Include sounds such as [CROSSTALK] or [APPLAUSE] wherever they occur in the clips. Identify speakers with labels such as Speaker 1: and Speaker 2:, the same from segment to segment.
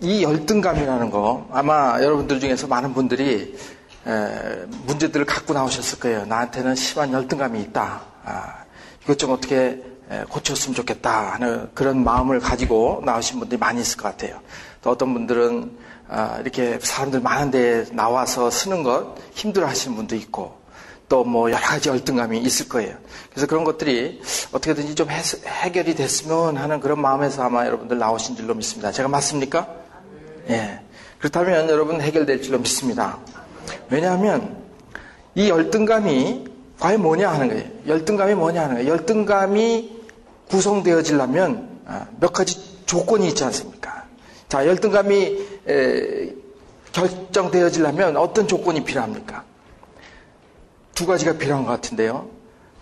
Speaker 1: 이 열등감이라는 거 아마 여러분들 중에서 많은 분들이 문제들을 갖고 나오셨을 거예요. 나한테는 심한 열등감이 있다. 아, 이것 좀 어떻게 고쳤으면 좋겠다 하는 그런 마음을 가지고 나오신 분들이 많이 있을 것 같아요. 또 어떤 분들은 아, 이렇게 사람들 많은 데 나와서 쓰는 것 힘들어 하시는 분도 있고 또 뭐 여러 가지 열등감이 있을 거예요. 그래서 그런 것들이 어떻게든지 좀 해결이 됐으면 하는 그런 마음에서 아마 여러분들 나오신 줄로 믿습니다. 제가 맞습니까? 예. 그렇다면 여러분 해결될 줄로 믿습니다. 왜냐하면 이 열등감이 과연 뭐냐 하는 거예요. 열등감이 뭐냐 하는 거예요. 열등감이 구성되어지려면 아, 몇 가지 조건이 있지 않습니까? 자, 열등감이 결정되어지려면 어떤 조건이 필요합니까? 두 가지가 필요한 것 같은데요.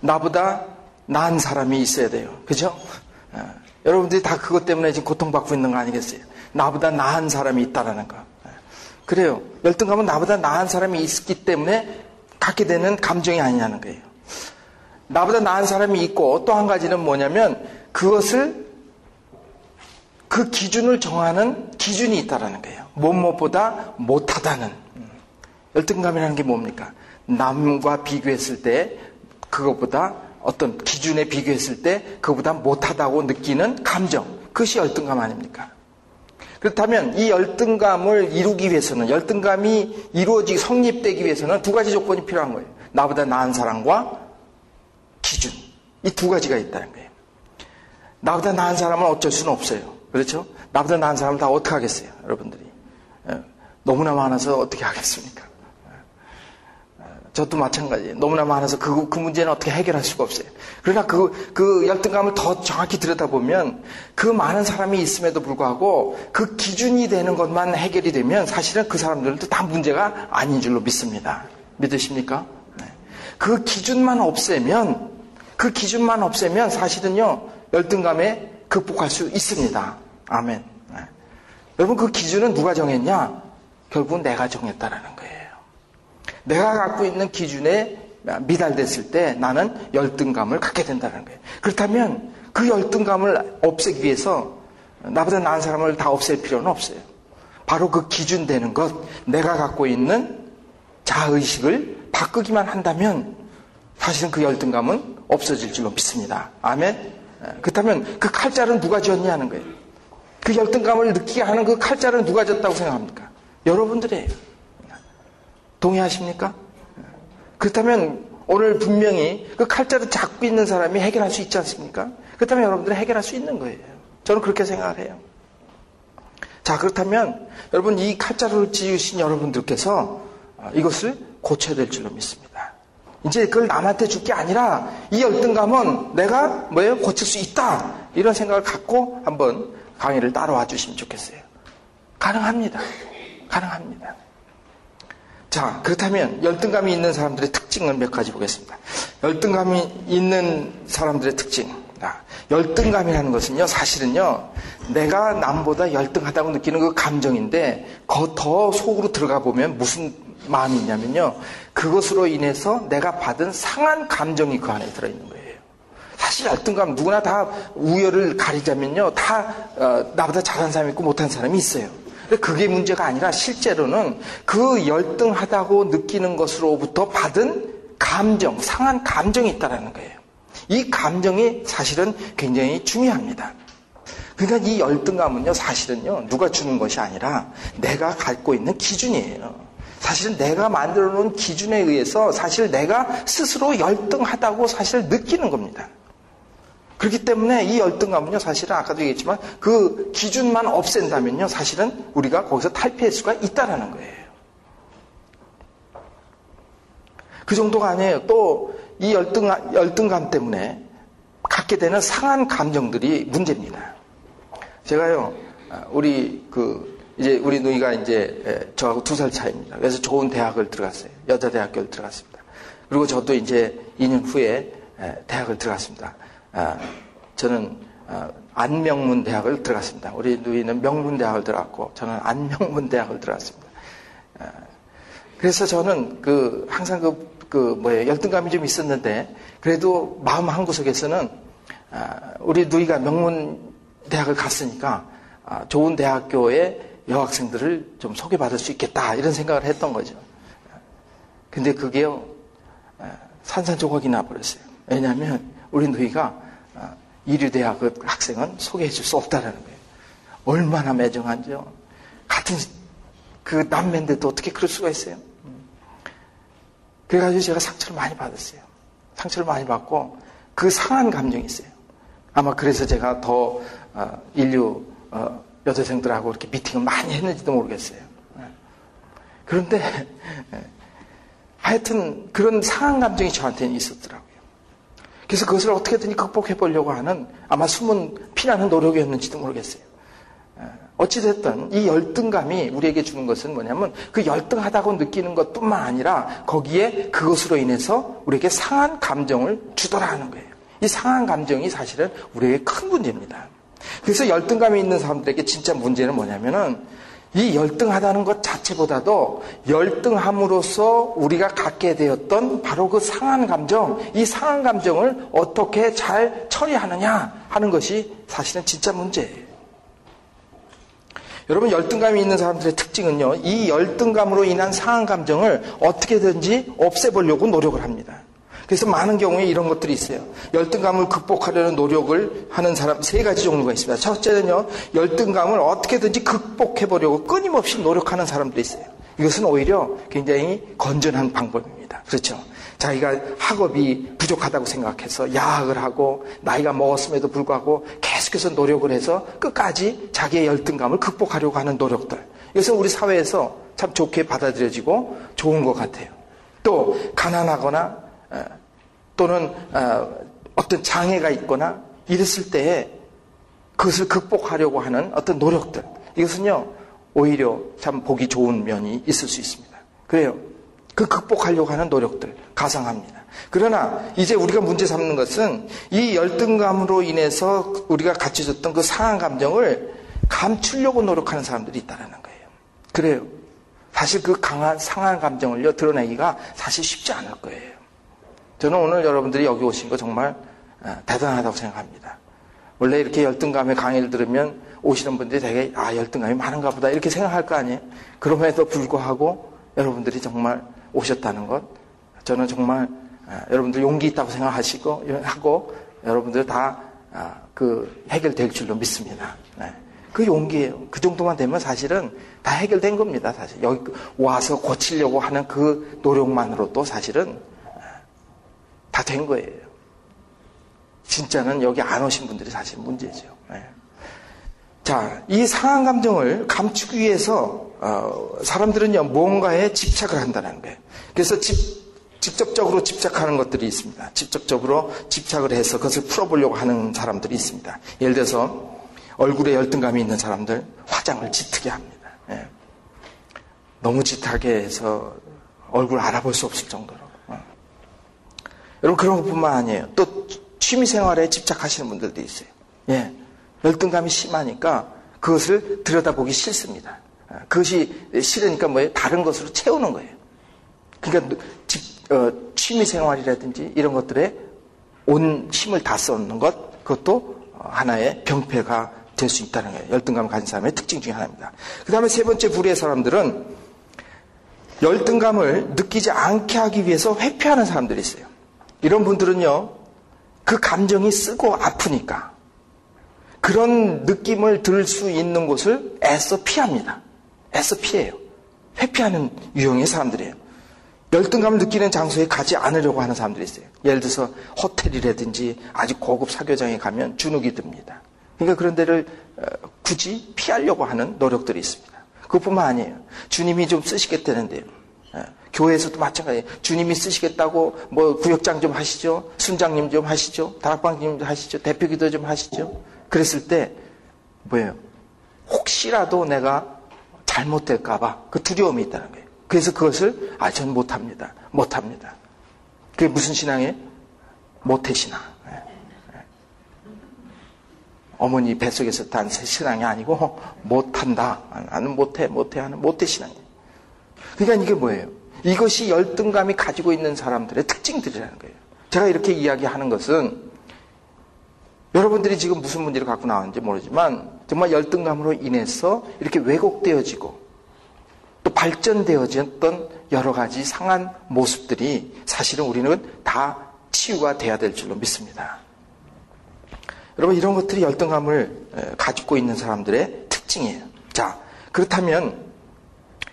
Speaker 1: 나보다 나은 사람이 있어야 돼요. 그죠? 아, 여러분들이 다 그것 때문에 지금 고통받고 있는 거 아니겠어요? 나보다 나은 사람이 있다라는 거. 그래요. 열등감은 나보다 나은 사람이 있기 때문에 갖게 되는 감정이 아니냐는 거예요. 나보다 나은 사람이 있고 또 한 가지는 뭐냐면 그것을 그 기준을 정하는 기준이 있다라는 거예요. 무엇보다 못하다는. 열등감이라는 게 뭡니까? 남과 비교했을 때 그것보다 어떤 기준에 비교했을 때 그것보다 못하다고 느끼는 감정. 그것이 열등감 아닙니까? 그렇다면 이 열등감을 이루기 위해서는 열등감이 이루어지기 성립되기 위해서는 두 가지 조건이 필요한 거예요. 나보다 나은 사람과 기준. 이 두 가지가 있다는 거예요. 나보다 나은 사람은 어쩔 수는 없어요. 그렇죠? 나보다 나은 사람은 다 어떻게 하겠어요, 여러분들이? 예. 너무나 많아서 어떻게 하겠습니까? 저도 마찬가지예요. 너무나 많아서 그, 그 문제는 어떻게 해결할 수가 없어요. 그러나 그, 그 열등감을 더 정확히 들여다보면 그 많은 사람이 있음에도 불구하고 그 기준이 되는 것만 해결이 되면 사실은 그 사람들도 다 문제가 아닌 줄로 믿습니다. 믿으십니까? 네. 그 기준만 없애면, 그 기준만 없애면 사실은요, 열등감에 극복할 수 있습니다. 아멘. 네. 여러분 그 기준은 누가 정했냐? 결국 내가 정했다라는. 내가 갖고 있는 기준에 미달됐을 때 나는 열등감을 갖게 된다는 거예요. 그렇다면 그 열등감을 없애기 위해서 나보다 나은 사람을 다 없앨 필요는 없어요. 바로 그 기준 되는 것, 내가 갖고 있는 자의식을 바꾸기만 한다면 사실은 그 열등감은 없어질 줄로 믿습니다. 아멘? 그렇다면 그 칼자루는 누가 지었냐는 거예요. 그 열등감을 느끼게 하는 그 칼자루는 누가 졌다고 생각합니까? 여러분들이에요. 동의하십니까? 그렇다면 오늘 분명히 그 칼자루 잡고 있는 사람이 해결할 수 있지 않습니까? 그렇다면 여러분들은 해결할 수 있는 거예요. 저는 그렇게 생각을 해요. 자, 그렇다면 여러분 이 칼자루를 지으신 여러분들께서 이것을 고쳐야 될 줄로 믿습니다. 이제 그걸 남한테 줄 게 아니라 이 열등감은 내가 뭐예요? 고칠 수 있다. 이런 생각을 갖고 한번 강의를 따라와 주시면 좋겠어요. 가능합니다. 가능합니다. 자, 그렇다면 열등감이 있는 사람들의 특징을 몇 가지 보겠습니다. 열등감이 있는 사람들의 특징. 열등감이라는 것은요, 사실은요, 내가 남보다 열등하다고 느끼는 그 감정인데, 더 속으로 들어가 보면 무슨 마음이 있냐면요, 그것으로 인해서 내가 받은 상한 감정이 그 안에 들어있는 거예요. 사실 열등감 누구나 다 우열을 가리자면요, 다 어, 나보다 잘한 사람이 있고 못한 사람이 있어요. 그게 문제가 아니라 실제로는 그 열등하다고 느끼는 것으로부터 받은 감정, 상한 감정이 있다는 거예요. 이 감정이 사실은 굉장히 중요합니다. 그러니까 이 열등감은요, 사실은요, 누가 주는 것이 아니라 내가 갖고 있는 기준이에요. 사실은 내가 만들어 놓은 기준에 의해서 사실 내가 스스로 열등하다고 사실 느끼는 겁니다. 그렇기 때문에 이 열등감은요, 사실은 아까도 얘기했지만 그 기준만 없앤다면요, 사실은 우리가 거기서 탈피할 수가 있다라는 거예요. 그 정도가 아니에요. 또 이 열등, 열등감 때문에 갖게 되는 상한 감정들이 문제입니다. 제가요, 우리 그, 이제 우리 누이가 이제 저하고 두 살 차이입니다. 그래서 좋은 대학을 들어갔어요. 여자 대학교를 들어갔습니다. 그리고 저도 이제 2년 후에 대학을 들어갔습니다. 아, 저는 아, 안명문 대학을 들어갔습니다. 우리 누이는 명문 대학을 들어갔고 저는 안명문 대학을 들어갔습니다. 아, 그래서 저는 그 항상 그, 그 뭐예요 열등감이 좀 있었는데 그래도 마음 한 구석에서는 우리 누이가 명문 대학을 갔으니까 좋은 대학교에 여학생들을 좀 소개받을 수 있겠다 이런 생각을 했던 거죠. 근데 그게요 산산조각이 나버렸어요. 왜냐하면 우리 누이가 어, 이류대학 그 학생은 소개해 줄 수 없다라는 거예요. 얼마나 매정한죠. 같은 그 남매인데도 어떻게 그럴 수가 있어요? 음. 그래가지고 제가 상처를 많이 받았어요. 상처를 많이 받고 그 상한 감정이 있어요. 아마 그래서 제가 더 어, 인류 어, 여대생들하고 이렇게 미팅을 많이 했는지도 모르겠어요. 그런데 하여튼 그런 상한 감정이 저한테는 있었더라고요. 그래서 그것을 어떻게든지 극복해 보려고 하는 아마 숨은 피나는 노력이었는지도 모르겠어요. 어찌됐든 이 열등감이 우리에게 주는 것은 뭐냐면 그 열등하다고 느끼는 것 뿐만 아니라 거기에 그것으로 인해서 우리에게 상한 감정을 주더라는 거예요. 이 상한 감정이 사실은 우리에게 큰 문제입니다. 그래서 열등감이 있는 사람들에게 진짜 문제는 뭐냐면은 이 열등하다는 것 자체보다도 열등함으로써 우리가 갖게 되었던 바로 그 상한 감정, 이 상한 감정을 어떻게 잘 처리하느냐 하는 것이 사실은 진짜 문제예요. 여러분 열등감이 있는 사람들의 특징은요. 이 열등감으로 인한 상한 감정을 어떻게든지 없애보려고 노력을 합니다. 그래서 많은 경우에 이런 것들이 있어요. 열등감을 극복하려는 노력을 하는 사람 세 가지 종류가 있습니다. 첫째는요, 열등감을 어떻게든지 극복해보려고 끊임없이 노력하는 사람들이 있어요. 이것은 오히려 굉장히 건전한 방법입니다. 그렇죠? 자기가 학업이 부족하다고 생각해서 야학을 하고 나이가 먹었음에도 불구하고 계속해서 노력을 해서 끝까지 자기의 열등감을 극복하려고 하는 노력들. 이것은 우리 사회에서 참 좋게 받아들여지고 좋은 것 같아요. 또 가난하거나 또는 어, 어떤 장애가 있거나 이랬을 때에 그것을 극복하려고 하는 어떤 노력들 이것은요 오히려 참 보기 좋은 면이 있을 수 있습니다. 그래요. 그 극복하려고 하는 노력들 가상합니다. 그러나 이제 우리가 문제 삼는 것은 이 열등감으로 인해서 우리가 갖춰졌던 그 상한 감정을 감추려고 노력하는 사람들이 있다는 거예요. 그래요. 사실 그 강한 상한 감정을요 드러내기가 사실 쉽지 않을 거예요. 저는 오늘 여러분들이 여기 오신 거 정말 아, 대단하다고 생각합니다. 원래 이렇게 열등감의 강의를 들으면 오시는 분들이 되게 아 열등감이 많은가 보다 이렇게 생각할 거 아니에요. 그럼에도 불구하고 여러분들이 정말 오셨다는 것 저는 정말 아, 여러분들 용기 있다고 생각하시고 하고 여러분들 다그 아, 해결될 줄로 믿습니다. 네. 그 용기예요. 그 정도만 되면 사실은 다 해결된 겁니다. 사실 여기 와서 고치려고 하는 그 노력만으로도 사실은 다 된 거예요. 진짜는 여기 안 오신 분들이 사실 문제죠. 네. 자, 이 상한 감정을 감추기 위해서 어, 사람들은요 뭔가에 집착을 한다는 거예요. 그래서 집, 직접적으로 집착하는 것들이 있습니다. 직접적으로 집착을 해서 그것을 풀어보려고 하는 사람들이 있습니다. 예를 들어서 얼굴에 열등감이 있는 사람들 화장을 짙게 합니다. 네. 너무 짙하게 해서 얼굴 알아볼 수 없을 정도로. 여러분 그런 것뿐만 아니에요. 또 취미 생활에 집착하시는 분들도 있어요. 예. 열등감이 심하니까 그것을 들여다보기 싫습니다. 아, 그것이 싫으니까 뭐예요? 다른 것으로 채우는 거예요. 그러니까 집, 어, 취미 생활이라든지 이런 것들에 온 힘을 다 쏟는 것, 그것도 하나의 병폐가 될 수 있다는 거예요. 열등감을 가진 사람의 특징 중에 하나입니다. 그 다음에 세 번째 부류의 사람들은 열등감을 느끼지 않게 하기 위해서 회피하는 사람들이 있어요. 이런 분들은요, 그 감정이 쓰고 아프니까 그런 느낌을 들 수 있는 곳을 애써 피합니다. 애써 피해요. 회피하는 유형의 사람들이에요. 열등감을 느끼는 장소에 가지 않으려고 하는 사람들이 있어요. 예를 들어서 호텔이라든지 아주 고급 사교장에 가면 주눅이 듭니다. 그러니까 그런 데를 어, 굳이 피하려고 하는 노력들이 있습니다. 그것뿐만 아니에요. 주님이 좀 쓰시겠다는데요. 예. 교회에서도 마찬가지예요. 주님이 쓰시겠다고 뭐 구역장 좀 하시죠. 순장님 좀 하시죠. 다락방님 좀 하시죠. 대표기도 좀 하시죠. 그랬을 때 뭐예요? 혹시라도 내가 잘못될까봐 그 두려움이 있다는 거예요. 그래서 그것을 아, 전 못합니다. 못합니다. 그게 무슨 신앙이에요? 모태신앙. 예. 예. 어머니 뱃속에서 단 신앙이 아니고 못한다. 나는 못해, 못해 하는 모태신앙이에요. 그러니까 이게 뭐예요? 이것이 열등감이 가지고 있는 사람들의 특징들이라는 거예요. 제가 이렇게 이야기하는 것은 여러분들이 지금 무슨 문제를 갖고 나왔는지 모르지만 정말 열등감으로 인해서 이렇게 왜곡되어지고 또 발전되어졌던 여러 가지 상한 모습들이 사실은 우리는 다 치유가 돼야 될 줄로 믿습니다. 여러분 이런 것들이 열등감을 가지고 있는 사람들의 특징이에요. 자 그렇다면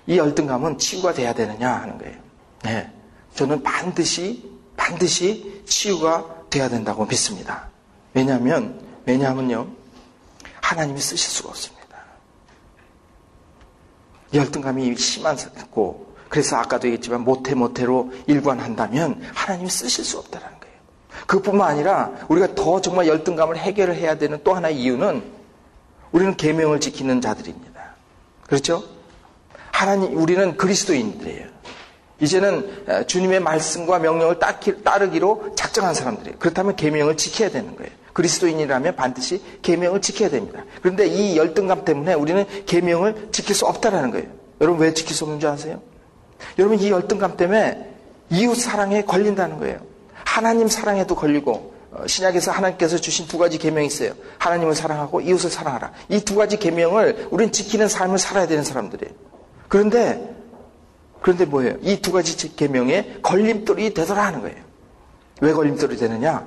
Speaker 1: 이 열등감은 치유가 돼야 되느냐 하는 거예요. 네, 저는 반드시 반드시 치유가 돼야 된다고 믿습니다. 왜냐하면 왜냐하면요 하나님이 쓰실 수가 없습니다. 열등감이 심하고 그래서 아까도 얘기했지만 모태 모태로 일관한다면 하나님이 쓰실 수 없다는 거예요. 그뿐만 아니라 우리가 더 정말 열등감을 해결을 해야 되는 또 하나의 이유는 우리는 계명을 지키는 자들입니다. 그렇죠? 하나님 우리는 그리스도인들이에요. 이제는 주님의 말씀과 명령을 따르기로 작정한 사람들이에요. 그렇다면 계명을 지켜야 되는 거예요. 그리스도인이라면 반드시 계명을 지켜야 됩니다. 그런데 이 열등감 때문에 우리는 계명을 지킬 수 없다라는 거예요. 여러분 왜 지킬 수 없는 줄 아세요? 여러분 이 열등감 때문에 이웃 사랑에 걸린다는 거예요. 하나님 사랑에도 걸리고 어, 신약에서 하나님께서 주신 두 가지 계명이 있어요. 하나님을 사랑하고 이웃을 사랑하라. 이 두 가지 계명을 우리는 지키는 삶을 살아야 되는 사람들이에요. 그런데 그런데 뭐예요? 이 두 가지 계명에 걸림돌이 되더라 하는 거예요. 왜 걸림돌이 되느냐?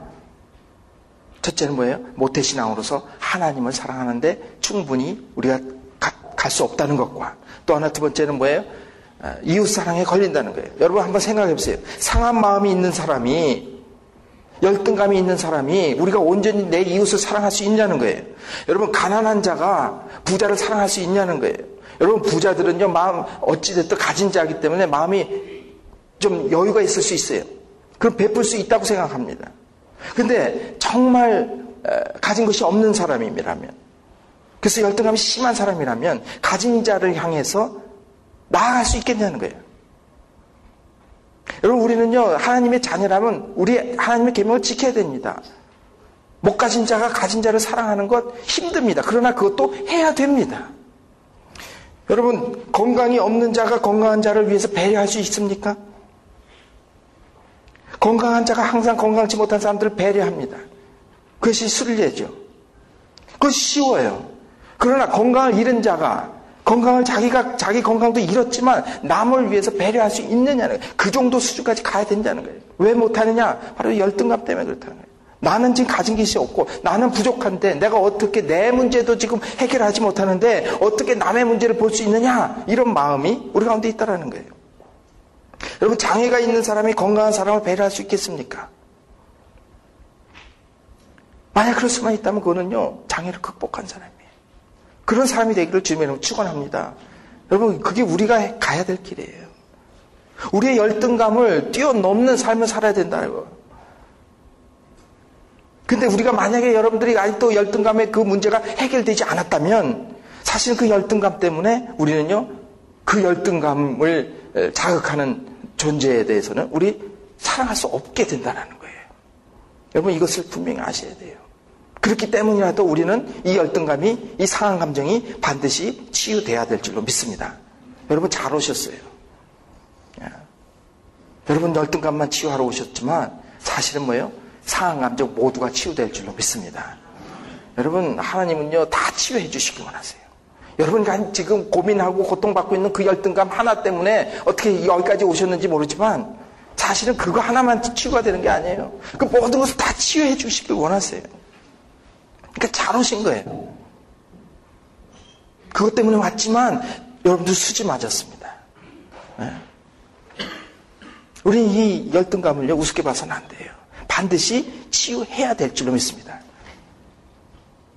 Speaker 1: 첫째는 뭐예요? 모태신앙으로서 하나님을 사랑하는데 충분히 우리가 갈 수 없다는 것과 또 하나 두 번째는 뭐예요? 아, 이웃 사랑에 걸린다는 거예요. 여러분 한번 생각해 보세요. 상한 마음이 있는 사람이 열등감이 있는 사람이 우리가 온전히 내 이웃을 사랑할 수 있냐는 거예요. 여러분 가난한 자가 부자를 사랑할 수 있냐는 거예요. 여러분 부자들은요 마음 어찌됐든 가진 자이기 때문에 마음이 좀 여유가 있을 수 있어요. 그럼 베풀 수 있다고 생각합니다. 근데 정말 가진 것이 없는 사람이라면 그래서 열등감이 심한 사람이라면 가진 자를 향해서 나아갈 수 있겠냐는 거예요. 여러분 우리는요 하나님의 자녀라면 우리 하나님의 계명을 지켜야 됩니다. 못 가진 자가 가진 자를 사랑하는 것 힘듭니다. 그러나 그것도 해야 됩니다. 여러분 건강이 없는 자가 건강한 자를 위해서 배려할 수 있습니까? 건강한 자가 항상 건강치 못한 사람들을 배려합니다. 그것이 순례죠. 그것이 쉬워요. 그러나 건강을 잃은 자가 건강을 자기가 자기 건강도 잃었지만 남을 위해서 배려할 수 있느냐는 거예요. 그 정도 수준까지 가야 된다는 거예요. 왜 못하느냐? 바로 열등감 때문에 그렇다는 거예요. 나는 지금 가진 것이 없고 나는 부족한데 내가 어떻게 내 문제도 지금 해결하지 못하는데 어떻게 남의 문제를 볼 수 있느냐? 이런 마음이 우리 가운데 있다라는 거예요. 여러분 장애가 있는 사람이 건강한 사람을 배려할 수 있겠습니까? 만약 그럴 수만 있다면 그거는요 장애를 극복한 사람이에요. 그런 사람이 되기를 주님의 축원합니다. 여러분 그게 우리가 가야 될 길이에요. 우리의 열등감을 뛰어넘는 삶을 살아야 된다는 거. 근데 우리가 만약에 여러분들이 아직도 열등감의 그 문제가 해결되지 않았다면 사실 그 열등감 때문에 우리는요 그 열등감을 자극하는 존재에 대해서는 우리 사랑할 수 없게 된다는 거예요. 여러분 이것을 분명히 아셔야 돼요. 그렇기 때문이라도 우리는 이 열등감이 이 상한 감정이 반드시 치유돼야 될 줄로 믿습니다. 여러분 잘 오셨어요. 예. 여러분 열등감만 치유하러 오셨지만 사실은 뭐예요? 상한 감정 모두가 치유될 줄로 믿습니다. 여러분 하나님은요 다 치유해 주시기 원하세요. 여러분 지금 고민하고 고통받고 있는 그 열등감 하나 때문에 어떻게 여기까지 오셨는지 모르지만 사실은 그거 하나만 치유가 되는 게 아니에요. 그 모든 것을 다 치유해 주시길 원하세요. 그러니까 잘 오신 거예요. 그것 때문에 왔지만 여러분들 수지 맞았습니다. 네. 우리는 이 열등감을요 우습게 봐서는 안 돼요. 반드시 치유해야 될 줄로 믿습니다.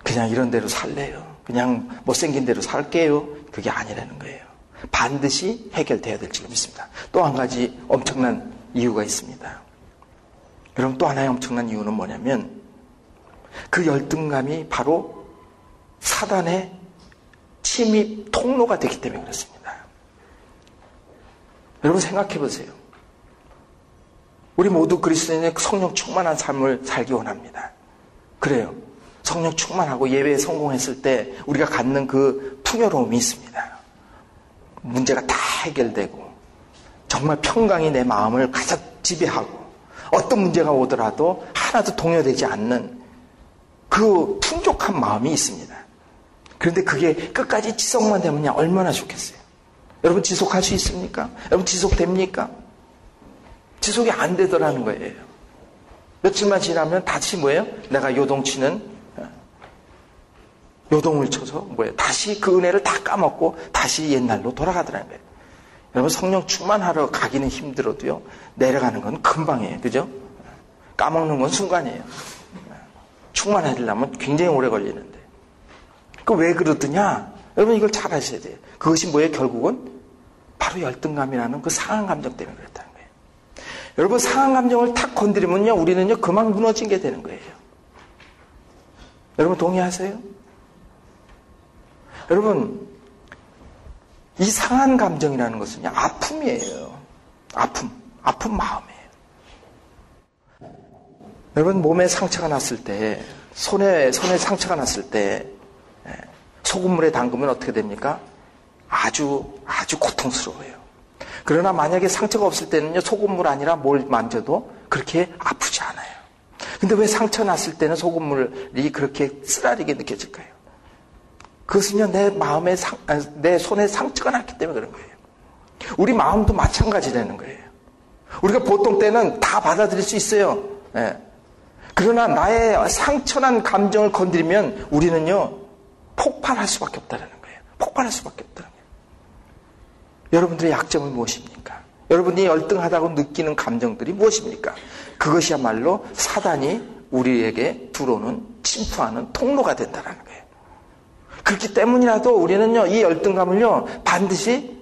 Speaker 1: 그냥 이런 대로 살래요. 그냥 못생긴 대로 살게요. 그게 아니라는 거예요. 반드시 해결돼야 될 줄로 믿습니다. 또 한 가지 엄청난 이유가 있습니다. 여러분 또 하나의 엄청난 이유는 뭐냐면 그 열등감이 바로 사단의 침입 통로가 되기 때문에 그렇습니다. 여러분 생각해 보세요. 우리 모두 그리스도인의 성령 충만한 삶을 살기 원합니다. 그래요. 성령 충만하고 예배에 성공했을 때 우리가 갖는 그 풍요로움이 있습니다. 문제가 다 해결되고 정말 평강이 내 마음을 가득 지배하고 어떤 문제가 오더라도 하나도 동요되지 않는 그 풍족한 마음이 있습니다. 그런데 그게 끝까지 지속만 되면야 얼마나 좋겠어요. 여러분 지속할 수 있습니까? 여러분 지속됩니까? 지속이 안 되더라는 거예요. 며칠만 지나면 다시 뭐예요? 내가 요동치는 어, 요동을 쳐서 뭐예요? 다시 그 은혜를 다 까먹고 다시 옛날로 돌아가더라는 거예요. 여러분 성령 충만하러 가기는 힘들어도요. 내려가는 건 금방이에요. 그죠? 까먹는 건 순간이에요. 충만해지려면 굉장히 오래 걸리는데. 그 왜 그러더냐? 여러분 이걸 잘 아셔야 돼요. 그것이 뭐예요? 결국은 바로 열등감이라는 그 상한 감정 때문에 그렇다는 거예요. 여러분 상한 감정을 탁 건드리면요. 우리는요. 그만 무너진 게 되는 거예요. 여러분 동의하세요? 여러분 이 상한 감정이라는 것은요. 아픔이에요. 아픔. 아픈 마음이에요. 여러분 몸에 상처가 났을 때 손에 손에 상처가 났을 때 예, 소금물에 담그면 어떻게 됩니까? 아주 아주 고통스러워요. 그러나 만약에 상처가 없을 때는요 소금물 아니라 뭘 만져도 그렇게 아프지 않아요. 근데 왜 상처 났을 때는 소금물이 그렇게 쓰라리게 느껴질까요? 그것은요 내 마음에 상, 아, 내 손에 상처가 났기 때문에 그런 거예요. 우리 마음도 마찬가지라는 거예요. 우리가 보통 때는 다 받아들일 수 있어요. 예. 그러나 나의 상처난 감정을 건드리면 우리는요, 폭발할 수밖에 없다는 거예요. 폭발할 수밖에 없다는 거예요. 여러분들의 약점은 무엇입니까? 여러분이 열등하다고 느끼는 감정들이 무엇입니까? 그것이야말로 사단이 우리에게 들어오는 침투하는 통로가 된다는 거예요. 그렇기 때문이라도 우리는요, 이 열등감을요, 반드시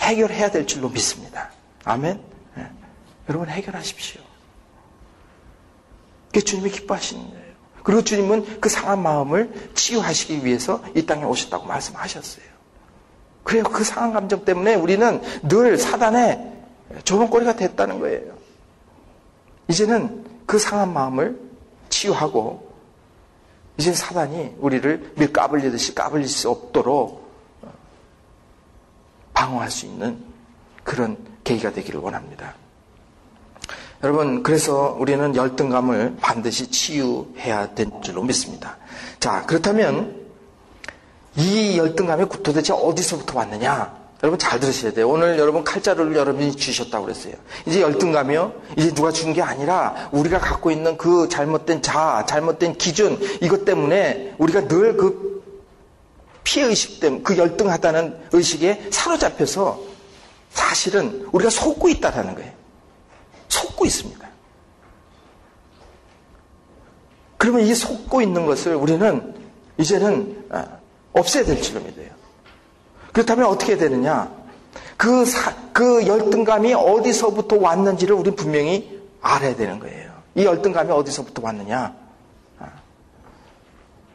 Speaker 1: 해결해야 될 줄로 믿습니다. 아멘? 네. 여러분 해결하십시오. 그게 주님이 기뻐하시는 거예요. 그리고 주님은 그 상한 마음을 치유하시기 위해서 이 땅에 오셨다고 말씀하셨어요. 그래요. 그 상한 감정 때문에 우리는 늘 사단의 조롱거리가 됐다는 거예요. 이제는 그 상한 마음을 치유하고 이제 사단이 우리를 밀 까불리듯이 까불릴 수 없도록 방어할 수 있는 그런 계기가 되기를 원합니다. 여러분, 그래서 우리는 열등감을 반드시 치유해야 될 줄로 믿습니다. 자, 그렇다면 이 열등감이 도대체 어디서부터 왔느냐? 여러분 잘 들으셔야 돼요. 오늘 여러분 칼자루를 여러분이 주셨다고 그랬어요. 이제 열등감이요? 이제 누가 준 게 아니라 우리가 갖고 있는 그 잘못된 자, 잘못된 기준, 이것 때문에 우리가 늘 그 피해의식 때문에 그 열등하다는 의식에 사로잡혀서 사실은 우리가 속고 있다라는 거예요. 속고 있습니다. 그러면 이 속고 있는 것을 우리는 이제는 아, 없애야 될 믿어요. 그렇다면 어떻게 되느냐? 그, 사, 그 열등감이 어디서부터 왔는지를 우리 분명히 알아야 되는 거예요. 이 열등감이 어디서부터 왔느냐? 아,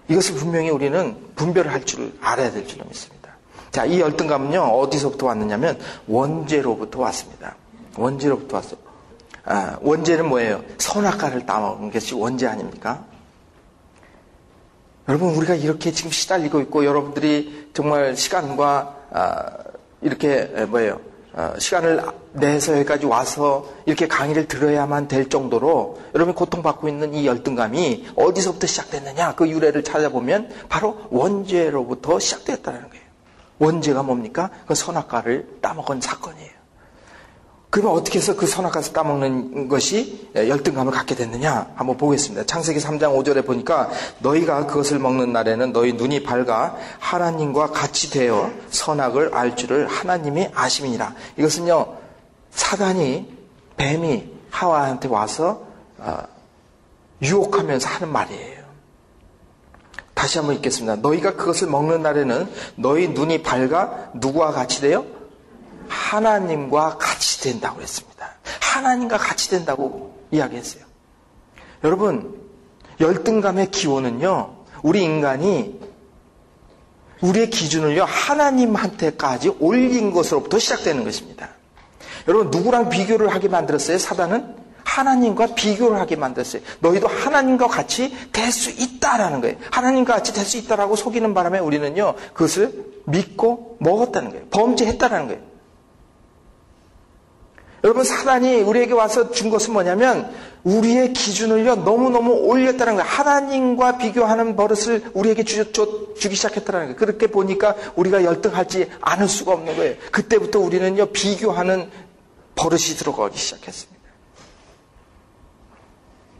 Speaker 1: 이것을 분명히 우리는 분별을 할 줄 알아야 될 줄로 믿습니다. 자, 이 열등감은요, 어디서부터 왔느냐면 원죄로부터 왔습니다. 원죄로부터 왔어요. 아, 원죄는 뭐예요? 선악과를 따먹은 것이 원죄 아닙니까? 여러분 우리가 이렇게 지금 시달리고 있고 여러분들이 정말 시간과 아, 이렇게 뭐예요? 아, 시간을 내서 여기까지 와서 이렇게 강의를 들어야만 될 정도로 여러분이 고통받고 있는 이 열등감이 어디서부터 시작됐느냐 그 유래를 찾아보면 바로 원죄로부터 시작됐다는 거예요. 원죄가 뭡니까? 그 선악과를 따먹은 사건이에요. 그러면 어떻게 해서 그 선악과에서 따먹는 것이 열등감을 갖게 됐느냐? 한번 보겠습니다. 창세기 3장 5절에 보니까 너희가 그것을 먹는 날에는 너희 눈이 밝아 하나님과 같이 되어 선악을 알 줄을 하나님이 아심이니라. 이것은요, 사단이, 뱀이 하와한테 와서 어, 유혹하면서 하는 말이에요. 다시 한번 읽겠습니다. 너희가 그것을 먹는 날에는 너희 눈이 밝아 누구와 같이 돼요? 하나님과 같이 된다고 했습니다. 하나님과 같이 된다고 이야기했어요. 여러분, 열등감의 기원은요, 우리 인간이 우리의 기준을요, 하나님한테까지 올린 것으로부터 시작되는 것입니다. 여러분 누구랑 비교를 하게 만들었어요? 사단은 하나님과 비교를 하게 만들었어요. 너희도 하나님과 같이 될 수 있다라는 거예요. 하나님과 같이 될 수 있다라고 속이는 바람에 우리는요 그것을 믿고 먹었다는 거예요. 범죄했다라는 거예요. 여러분 사단이 우리에게 와서 준 것은 뭐냐면 우리의 기준을요 너무너무 올렸다는 거예요. 하나님과 비교하는 버릇을 우리에게 주, 주, 주기 시작했다는 거예요. 그렇게 보니까 우리가 열등하지 않을 수가 없는 거예요. 그때부터 우리는요 비교하는 버릇이 들어가기 시작했습니다.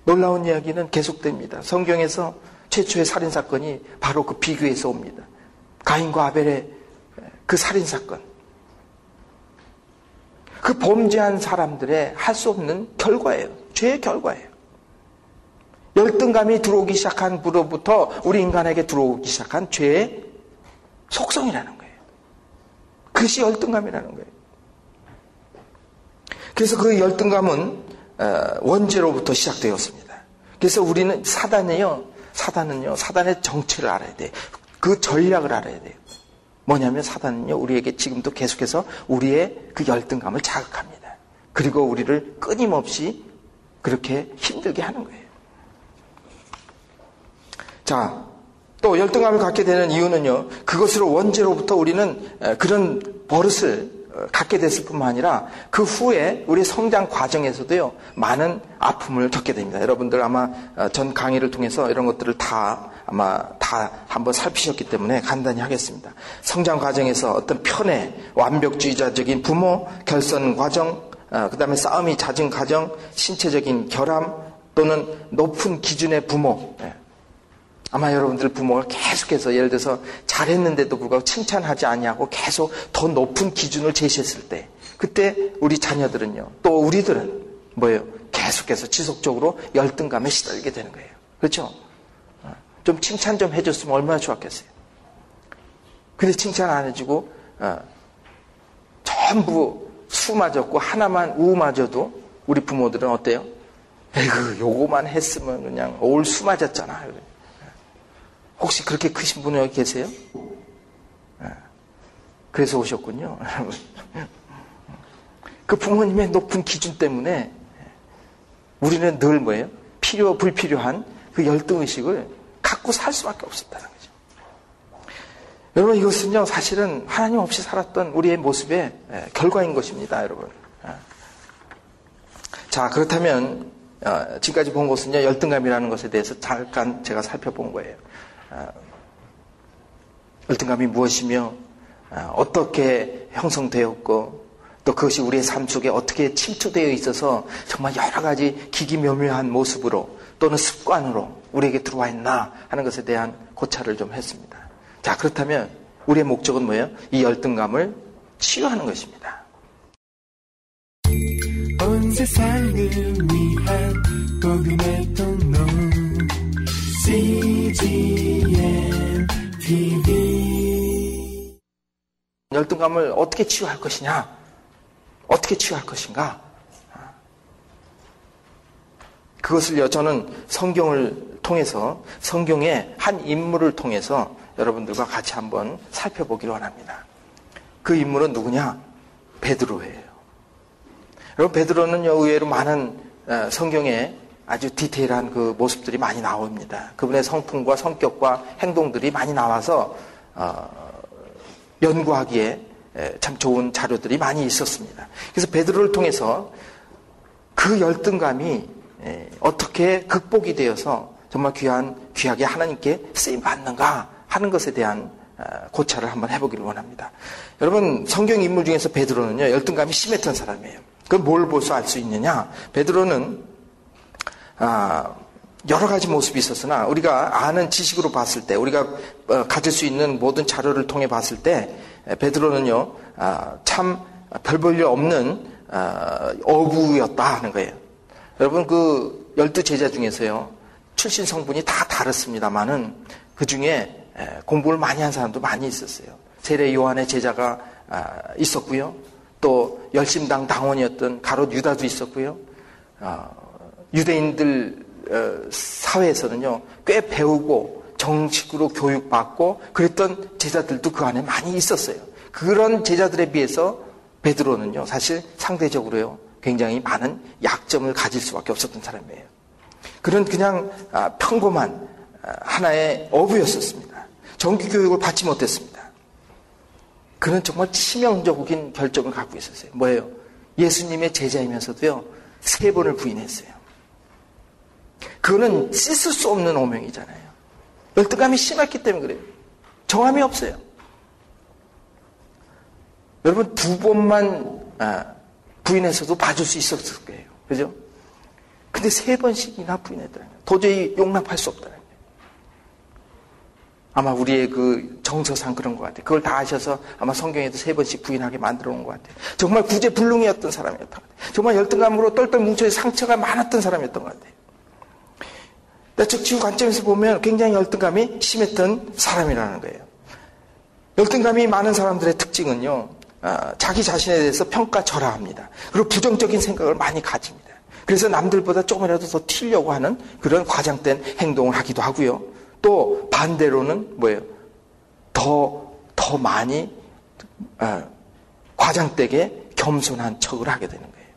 Speaker 1: 놀라운 이야기는 계속됩니다. 성경에서 최초의 살인 사건이 바로 그 비교에서 옵니다. 가인과 아벨의 그 살인 사건. 그 범죄한 사람들의 할 수 없는 결과예요. 죄의 결과예요. 열등감이 들어오기 시작한 부로부터 우리 인간에게 들어오기 시작한 죄의 속성이라는 거예요. 그것이 열등감이라는 거예요. 그래서 그 열등감은 어, 원죄로부터 시작되었습니다. 그래서 우리는 사단이요, 사단은요, 사단의 정체를 알아야 돼. 그 전략을 알아야 돼요. 뭐냐면 사단은요, 우리에게 지금도 계속해서 우리의 그 열등감을 자극합니다. 그리고 우리를 끊임없이 그렇게 힘들게 하는 거예요. 자, 또 열등감을 갖게 되는 이유는요, 그것으로 원죄로부터 우리는 그런 버릇을 어, 갖게 됐을 뿐만 아니라 그 후에 우리 성장 과정에서도요 많은 아픔을 겪게 됩니다. 여러분들 아마 어, 전 강의를 통해서 이런 것들을 다 아마 다 한번 살피셨기 때문에 간단히 하겠습니다. 성장 과정에서 어떤 편의 완벽주의자적인 부모 결선 과정, 어, 그 다음에 싸움이 잦은 과정, 신체적인 결함 또는 높은 기준의 부모, 예. 아마 여러분들 부모가 계속해서 예를 들어서 잘했는데도 불구하고 칭찬하지 아니하고 계속 더 높은 기준을 제시했을 때 그때 우리 자녀들은요 또 우리들은 뭐예요 계속해서 지속적으로 열등감에 시달리게 되는 거예요 그렇죠 어, 좀 칭찬 좀 해줬으면 얼마나 좋았겠어요 근데 칭찬 안 해주고 어, 전부 수 맞았고 하나만 우 맞아도 우리 부모들은 어때요? 에이그 요거만 했으면 그냥 올 수 맞았잖아 혹시 그렇게 크신 분이 여기 계세요? 예. 그래서 오셨군요. [LAUGHS] 그 부모님의 높은 기준 때문에 우리는 늘 뭐예요? 필요, 불필요한 그 열등의식을 갖고 살 수밖에 없었다는 거죠. 여러분, 이것은요, 사실은 하나님 없이 살았던 우리의 모습의 예, 결과인 것입니다, 여러분. 예. 자, 그렇다면, 어, 지금까지 본 것은요, 열등감이라는 것에 대해서 잠깐 제가 살펴본 거예요. 아, 열등감이 무엇이며 아, 어떻게 형성되었고 또 그것이 우리의 삶 속에 어떻게 침투되어 있어서 정말 여러 가지 기기묘묘한 모습으로 또는 습관으로 우리에게 들어와 있나 하는 것에 대한 고찰을 좀 했습니다. 자, 그렇다면 우리의 목적은 뭐예요? 이 열등감을 치유하는 것입니다. 온 세상을 위한 복음의 통로 CGN TV 열등감을 어떻게 치유할 것이냐? 어떻게 치유할 것인가? 그것을요, 저는 성경을 통해서, 성경의 한 인물을 통해서 여러분들과 같이 한번 살펴보기를 원합니다. 그 인물은 누구냐? 베드로예요. 여러분, 베드로는요, 의외로 많은 어, 성경에 아주 디테일한 그 모습들이 많이 나옵니다. 그분의 성품과 성격과 행동들이 많이 나와서 어, 연구하기에 참 좋은 자료들이 많이 있었습니다. 그래서 베드로를 통해서 그 열등감이 어떻게 극복이 되어서 정말 귀한 귀하게 하나님께 쓰임 받는가 하는 것에 대한 어, 고찰을 한번 해보기를 원합니다. 여러분 성경 인물 중에서 베드로는요 열등감이 심했던 사람이에요. 그걸 뭘 보서 알수 있느냐? 베드로는 아, 여러 가지 모습이 있었으나 우리가 아는 지식으로 봤을 때 우리가 어, 가질 수 있는 모든 자료를 통해 봤을 때 베드로는요 아, 참별 볼 일 없는 아, 어부였다 하는 거예요. 여러분 그 열두 제자 중에서요 출신 성분이 다 다릅니다만은 그 중에 공부를 많이 한 사람도 많이 있었어요. 세례 요한의 제자가 있었고요. 또 열심당 당원이었던 가롯 유다도 있었고요. 유대인들 어, 사회에서는요, 꽤 배우고 정식으로 교육받고 그랬던 제자들도 그 안에 많이 있었어요. 그런 제자들에 비해서 베드로는요, 사실 상대적으로요, 굉장히 많은 약점을 가질 수밖에 없었던 사람이에요. 그는 그냥 아, 평범한 아, 하나의 어부였었습니다. 정규 교육을 받지 못했습니다. 그는 정말 치명적인 결정을 갖고 있었어요. 뭐예요? 예수님의 제자이면서도요, 세 번을 부인했어요. 그거는 씻을 수 없는 오명이잖아요. 열등감이 심했기 때문에 그래요. 정함이 없어요. 여러분 두 번만 아, 부인해서도 봐줄 수 있었을 거예요. 그죠? 근데 세 번씩이나 부인했더라는 거예요. 도저히 용납할 수 없다는 거예요. 아마 우리의 그 정서상 그런 것 같아요. 그걸 다 아셔서 아마 성경에도 세 번씩 부인하게 만들어 놓은 것 같아요. 정말 구제불능이었던 사람이었던 것 같아요. 정말 열등감으로 똘똘 뭉쳐 상처가 많았던 사람이었던 것 같아요. 즉 지구 관점에서 보면 굉장히 열등감이 심했던 사람이라는 거예요. 열등감이 많은 사람들의 특징은요, 아, 자기 자신에 대해서 평가절하합니다. 그리고 부정적인 생각을 많이 가집니다. 그래서 남들보다 조금이라도 더 튀려고 하는 그런 과장된 행동을 하기도 하고요. 또 반대로는 뭐예요? 더, 더 많이 아, 과장되게 겸손한 척을 하게 되는 거예요.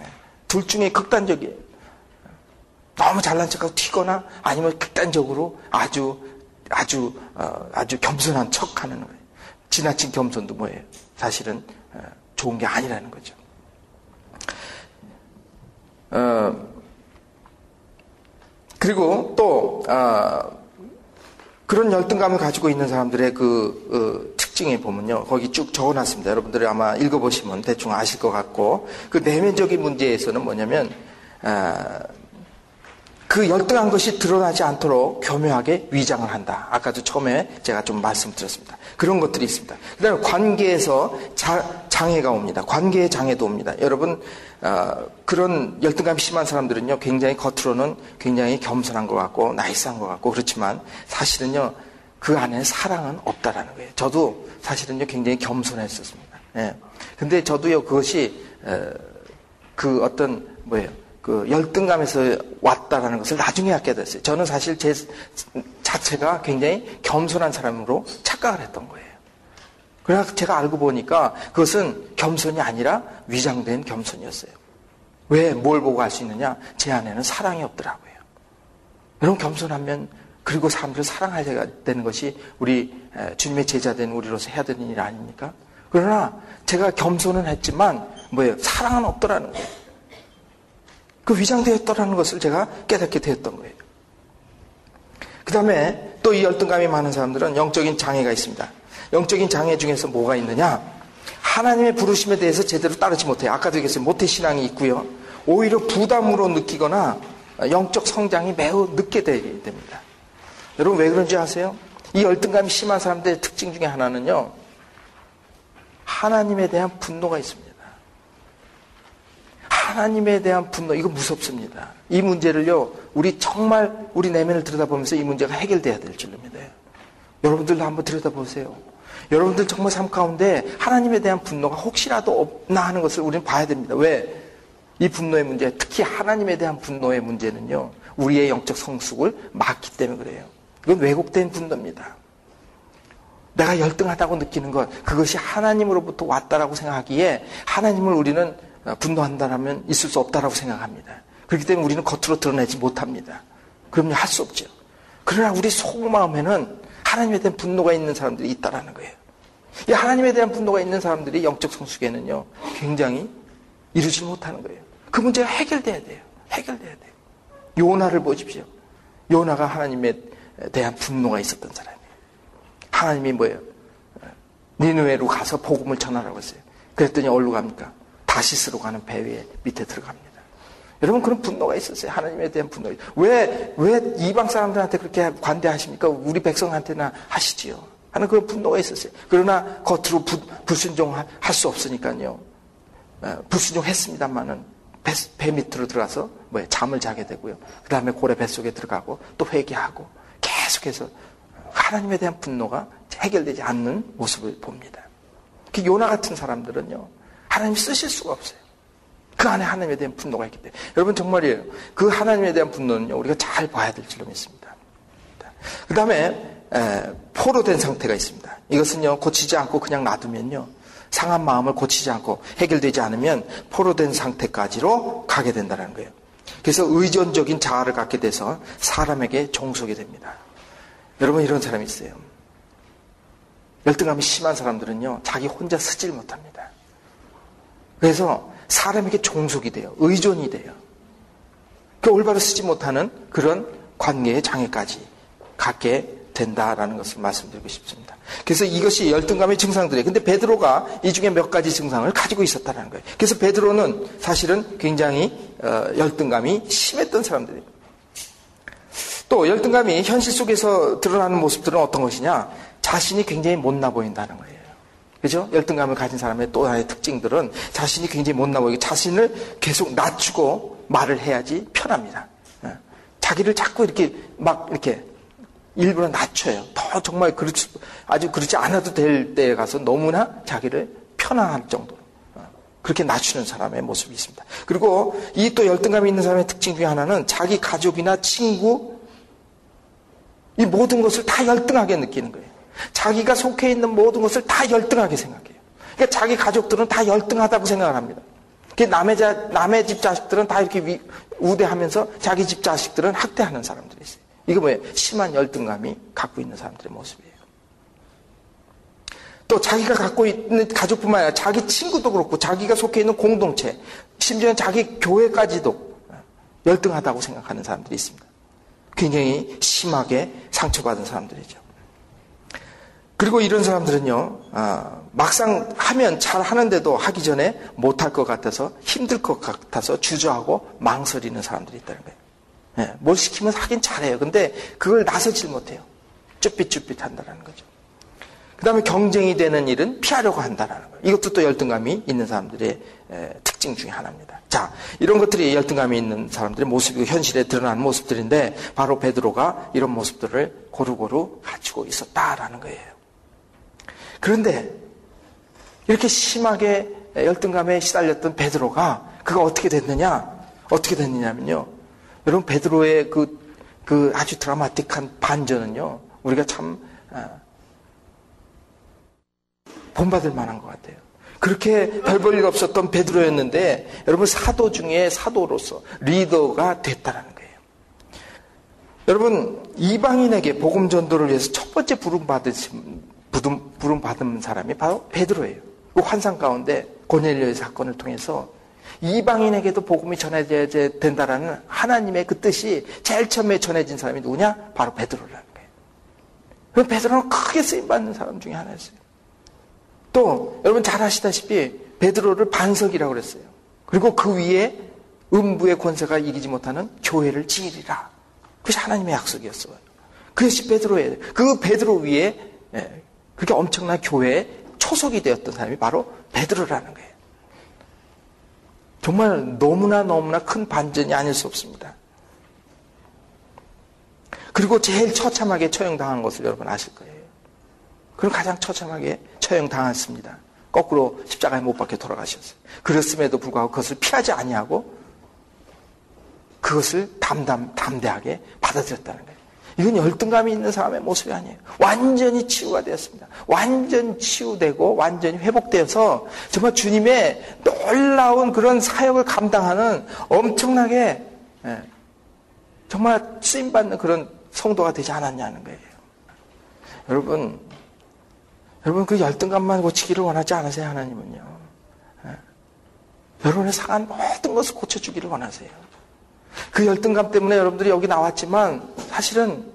Speaker 1: 네. 둘 중에 극단적이에요. 너무 잘난 척하고 튀거나 아니면 극단적으로 아주 아주 어, 아주 겸손한 척 하는 거예요. 지나친 겸손도 뭐예요? 사실은 어, 좋은 게 아니라는 거죠. 어, 그리고 또 어, 그런 열등감을 가지고 있는 사람들의 그 어, 특징에 보면요. 거기 쭉 적어놨습니다. 여러분들이 아마 읽어보시면 대충 아실 것 같고 그 내면적인 문제에서는 뭐냐면 어, 그 열등한 것이 드러나지 않도록 교묘하게 위장을 한다. 아까도 처음에 제가 좀 말씀드렸습니다. 그런 것들이 있습니다. 그 다음에 관계에서 자, 장애가 옵니다. 관계의 장애도 옵니다. 여러분, 어, 그런 열등감이 심한 사람들은요, 굉장히 겉으로는 굉장히 겸손한 것 같고, 나이스한 것 같고, 그렇지만 사실은요, 그 안에 사랑은 없다라는 거예요. 저도 사실은요, 굉장히 겸손했었습니다. 예. 근데 저도요, 그것이, 어, 그 어떤, 뭐예요. 그 열등감에서 왔다라는 것을 나중에 알게 됐어요. 저는 사실 제 자체가 굉장히 겸손한 사람으로 착각을 했던 거예요. 그래서 제가 알고 보니까 그것은 겸손이 아니라 위장된 겸손이었어요. 왜, 뭘 보고 알 수 있느냐? 제 안에는 사랑이 없더라고요. 여러분, 겸손하면, 그리고 사람들을 사랑하야 되는 것이 우리 주님의 제자 된 우리로서 해야 되는 일 아닙니까? 그러나 제가 겸손은 했지만, 뭐예요? 사랑은 없더라는 거예요. 그 위장되었다라는 것을 제가 깨닫게 되었던 거예요. 그 다음에 또 이 열등감이 많은 사람들은 영적인 장애가 있습니다. 영적인 장애 중에서 뭐가 있느냐? 하나님의 부르심에 대해서 제대로 따르지 못해요. 아까도 얘기했어요. 모태신앙이 있고요. 오히려 부담으로 느끼거나 영적 성장이 매우 늦게 됩니다. 여러분 왜 그런지 아세요? 이 열등감이 심한 사람들의 특징 중에 하나는요. 하나님에 대한 분노가 있습니다. 하나님에 대한 분노, 이거 무섭습니다. 이 문제를요, 우리 정말 우리 내면을 들여다보면서 이 문제가 해결돼야 될 줄로 믿어요. 여러분들도 한번 들여다보세요. 여러분들 정말 삶 가운데 하나님에 대한 분노가 혹시라도 없나 하는 것을 우리는 봐야 됩니다. 왜? 이 분노의 문제, 특히 하나님에 대한 분노의 문제는요, 우리의 영적 성숙을 막기 때문에 그래요. 이건 왜곡된 분노입니다. 내가 열등하다고 느끼는 것, 그것이 하나님으로부터 왔다라고 생각하기에 하나님을 우리는 어, 분노한다라면 있을 수 없다라고 생각합니다. 그렇기 때문에 우리는 겉으로 드러내지 못합니다. 그럼요, 할 수 없죠. 그러나 우리 속마음에는 하나님에 대한 분노가 있는 사람들이 있다라는 거예요. 이 하나님에 대한 분노가 있는 사람들이 영적 성숙에는요, 굉장히 이루지 못하는 거예요. 그 문제가 해결돼야 돼요. 해결돼야 돼요. 요나를 보십시오. 요나가 하나님에 대한 분노가 있었던 사람이에요. 하나님이 뭐예요? 니누에로 가서 복음을 전하라고 했어요. 그랬더니 어디로 갑니까? 다시스로 가는 배 위에 밑에 들어갑니다. 여러분 그런 분노가 있었어요. 하나님에 대한 분노. 왜, 왜 이방 사람들한테 그렇게 관대하십니까? 우리 백성한테나 하시지요. 하는 그런 분노가 있었어요. 그러나 겉으로 부, 불순종할 수 없으니까요. 어, 불순종했습니다만은 배, 배, 밑으로 들어가서 뭐 잠을 자게 되고요. 그 다음에 고래 뱃속에 들어가고 또 회개하고 계속해서 하나님에 대한 분노가 해결되지 않는 모습을 봅니다. 그 요나 같은 사람들은요. 하나님 쓰실 수가 없어요. 그 안에 하나님에 대한 분노가 있기 때문에. 여러분 정말이에요. 그 하나님에 대한 분노는요, 우리가 잘 봐야 될 줄로 믿습니다. 그 다음에, 포로 된 상태가 있습니다. 이것은요, 고치지 않고 그냥 놔두면요, 상한 마음을 고치지 않고 해결되지 않으면 포로 된 상태까지로 가게 된다는 거예요. 그래서 의존적인 자아를 갖게 돼서 사람에게 종속이 됩니다. 여러분 이런 사람이 있어요. 열등감이 심한 사람들은요, 자기 혼자 쓰질 못합니다. 그래서 사람에게 종속이 돼요. 의존이 돼요. 그 올바로 쓰지 못하는 그런 관계의 장애까지 갖게 된다라는 것을 말씀드리고 싶습니다. 그래서 이것이 열등감의 증상들이에요. 근데 베드로가 이 중에 몇 가지 증상을 가지고 있었다는 거예요. 그래서 베드로는 사실은 굉장히 어, 열등감이 심했던 사람들이에요. 또 열등감이 현실 속에서 드러나는 모습들은 어떤 것이냐? 자신이 굉장히 못나 보인다는 거예요. 그죠? 열등감을 가진 사람의 또 하나의 특징들은 자신이 굉장히 못나 보이고 자신을 계속 낮추고 말을 해야지 편합니다. 예. 자기를 자꾸 이렇게 막 이렇게 일부러 낮춰요. 더 정말 그렇지, 아주 그렇지 않아도 될 때에 가서 너무나 자기를 편안할 정도로. 어, 그렇게 낮추는 사람의 모습이 있습니다. 그리고 이 또 열등감이 있는 사람의 특징 중에 하나는 자기 가족이나 친구, 이 모든 것을 다 열등하게 느끼는 거예요. 자기가 속해 있는 모든 것을 다 열등하게 생각해요. 그러니까 자기 가족들은 다 열등하다고 생각을 합니다. 남의, 자, 남의 집 자식들은 다 이렇게 위, 우대하면서 자기 집 자식들은 학대하는 사람들이 있어요. 이거 뭐예요? 심한 열등감이 갖고 있는 사람들의 모습이에요. 또 자기가 갖고 있는 가족뿐만 아니라 자기 친구도 그렇고 자기가 속해 있는 공동체, 심지어는 자기 교회까지도 열등하다고 생각하는 사람들이 있습니다. 굉장히 심하게 상처받은 사람들이죠. 그리고 이런 사람들은요, 아, 막상 하면 잘 하는데도 하기 전에 못할 것 같아서 힘들 것 같아서 주저하고 망설이는 사람들이 있다는 거예요. 네, 뭘 시키면 하긴 잘해요. 근데 그걸 나서질 못해요. 쭈삣쭈삣 한다는 거죠. 그 다음에 경쟁이 되는 일은 피하려고 한다는 거예요. 이것도 또 열등감이 있는 사람들의 특징 중에 하나입니다. 자, 이런 것들이 열등감이 있는 사람들의 모습이고 현실에 드러나는 모습들인데 바로 베드로가 이런 모습들을 고루고루 갖추고 있었다라는 거예요. 그런데 이렇게 심하게 열등감에 시달렸던 베드로가 그가 어떻게 됐느냐? 어떻게 됐느냐면요. 여러분 베드로의 그, 그 아주 드라마틱한 반전은요. 우리가 참 아, 본받을 만한 것 같아요. 그렇게 별 볼일 없었던 베드로였는데 여러분 사도 중에 사도로서 리더가 됐다는 거예요. 여러분 이방인에게 복음 전도를 위해서 첫 번째 부름 받으신 부름 받은 사람이 바로 베드로예요. 그 환상 가운데 고넬료의 사건을 통해서 이방인에게도 복음이 전해져야 된다라는 하나님의 그 뜻이 제일 처음에 전해진 사람이 누구냐? 바로 베드로라는 거예요. 그 베드로는 크게 쓰임 받는 사람 중에 하나였어요. 또 여러분 잘 아시다시피 베드로를 반석이라고 그랬어요. 그리고 그 위에 음부의 권세가 이기지 못하는 교회를 지으리라. 그것이 하나님의 약속이었어요. 그것이 베드로예요. 그 베드로 위에 예, 그렇게 엄청난 교회의 초석이 되었던 사람이 바로 베드로라는 거예요. 정말 너무나 너무나 큰 반전이 아닐 수 없습니다. 그리고 제일 처참하게 처형당한 것을 여러분 아실 거예요. 그럼 가장 처참하게 처형당했습니다. 거꾸로 십자가에 못 박혀 돌아가셨어요. 그랬음에도 불구하고 그것을 피하지 아니하고 그것을 담담 담대하게 받아들였다는 거예요. 이건 열등감이 있는 사람의 모습이 아니에요. 완전히 치유가 되었습니다. 완전 치유되고 완전히 회복되어서 정말 주님의 놀라운 그런 사역을 감당하는 엄청나게 예, 정말 쓰임 받는 그런 성도가 되지 않았냐는 거예요. 여러분, 여러분 그 열등감만 고치기를 원하지 않으세요, 하나님은요. 예. 여러분의 상한 모든 것을 고쳐주기를 원하세요. 그 열등감 때문에 여러분들이 여기 나왔지만 사실은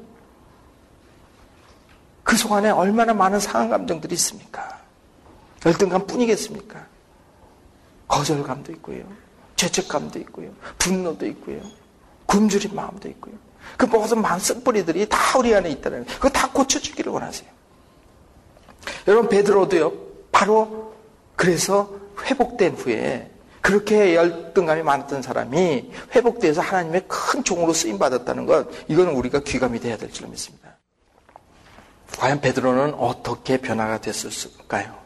Speaker 1: 그 속 안에 얼마나 많은 상한 감정들이 있습니까? 열등감 뿐이겠습니까? 거절감도 있고요. 죄책감도 있고요. 분노도 있고요. 굶주린 마음도 있고요. 그 모든 마음 쓴뿌리들이 다 우리 안에 있다는 그거 다 고쳐주기를 원하세요. 여러분 베드로도요. 바로 그래서 회복된 후에 그렇게 열등감이 많았던 사람이 회복돼서 하나님의 큰 종으로 쓰임 받았다는 것, 이건 우리가 귀감이 돼야 될줄 믿습니다. 과연 베드로는 어떻게 변화가 됐을까요?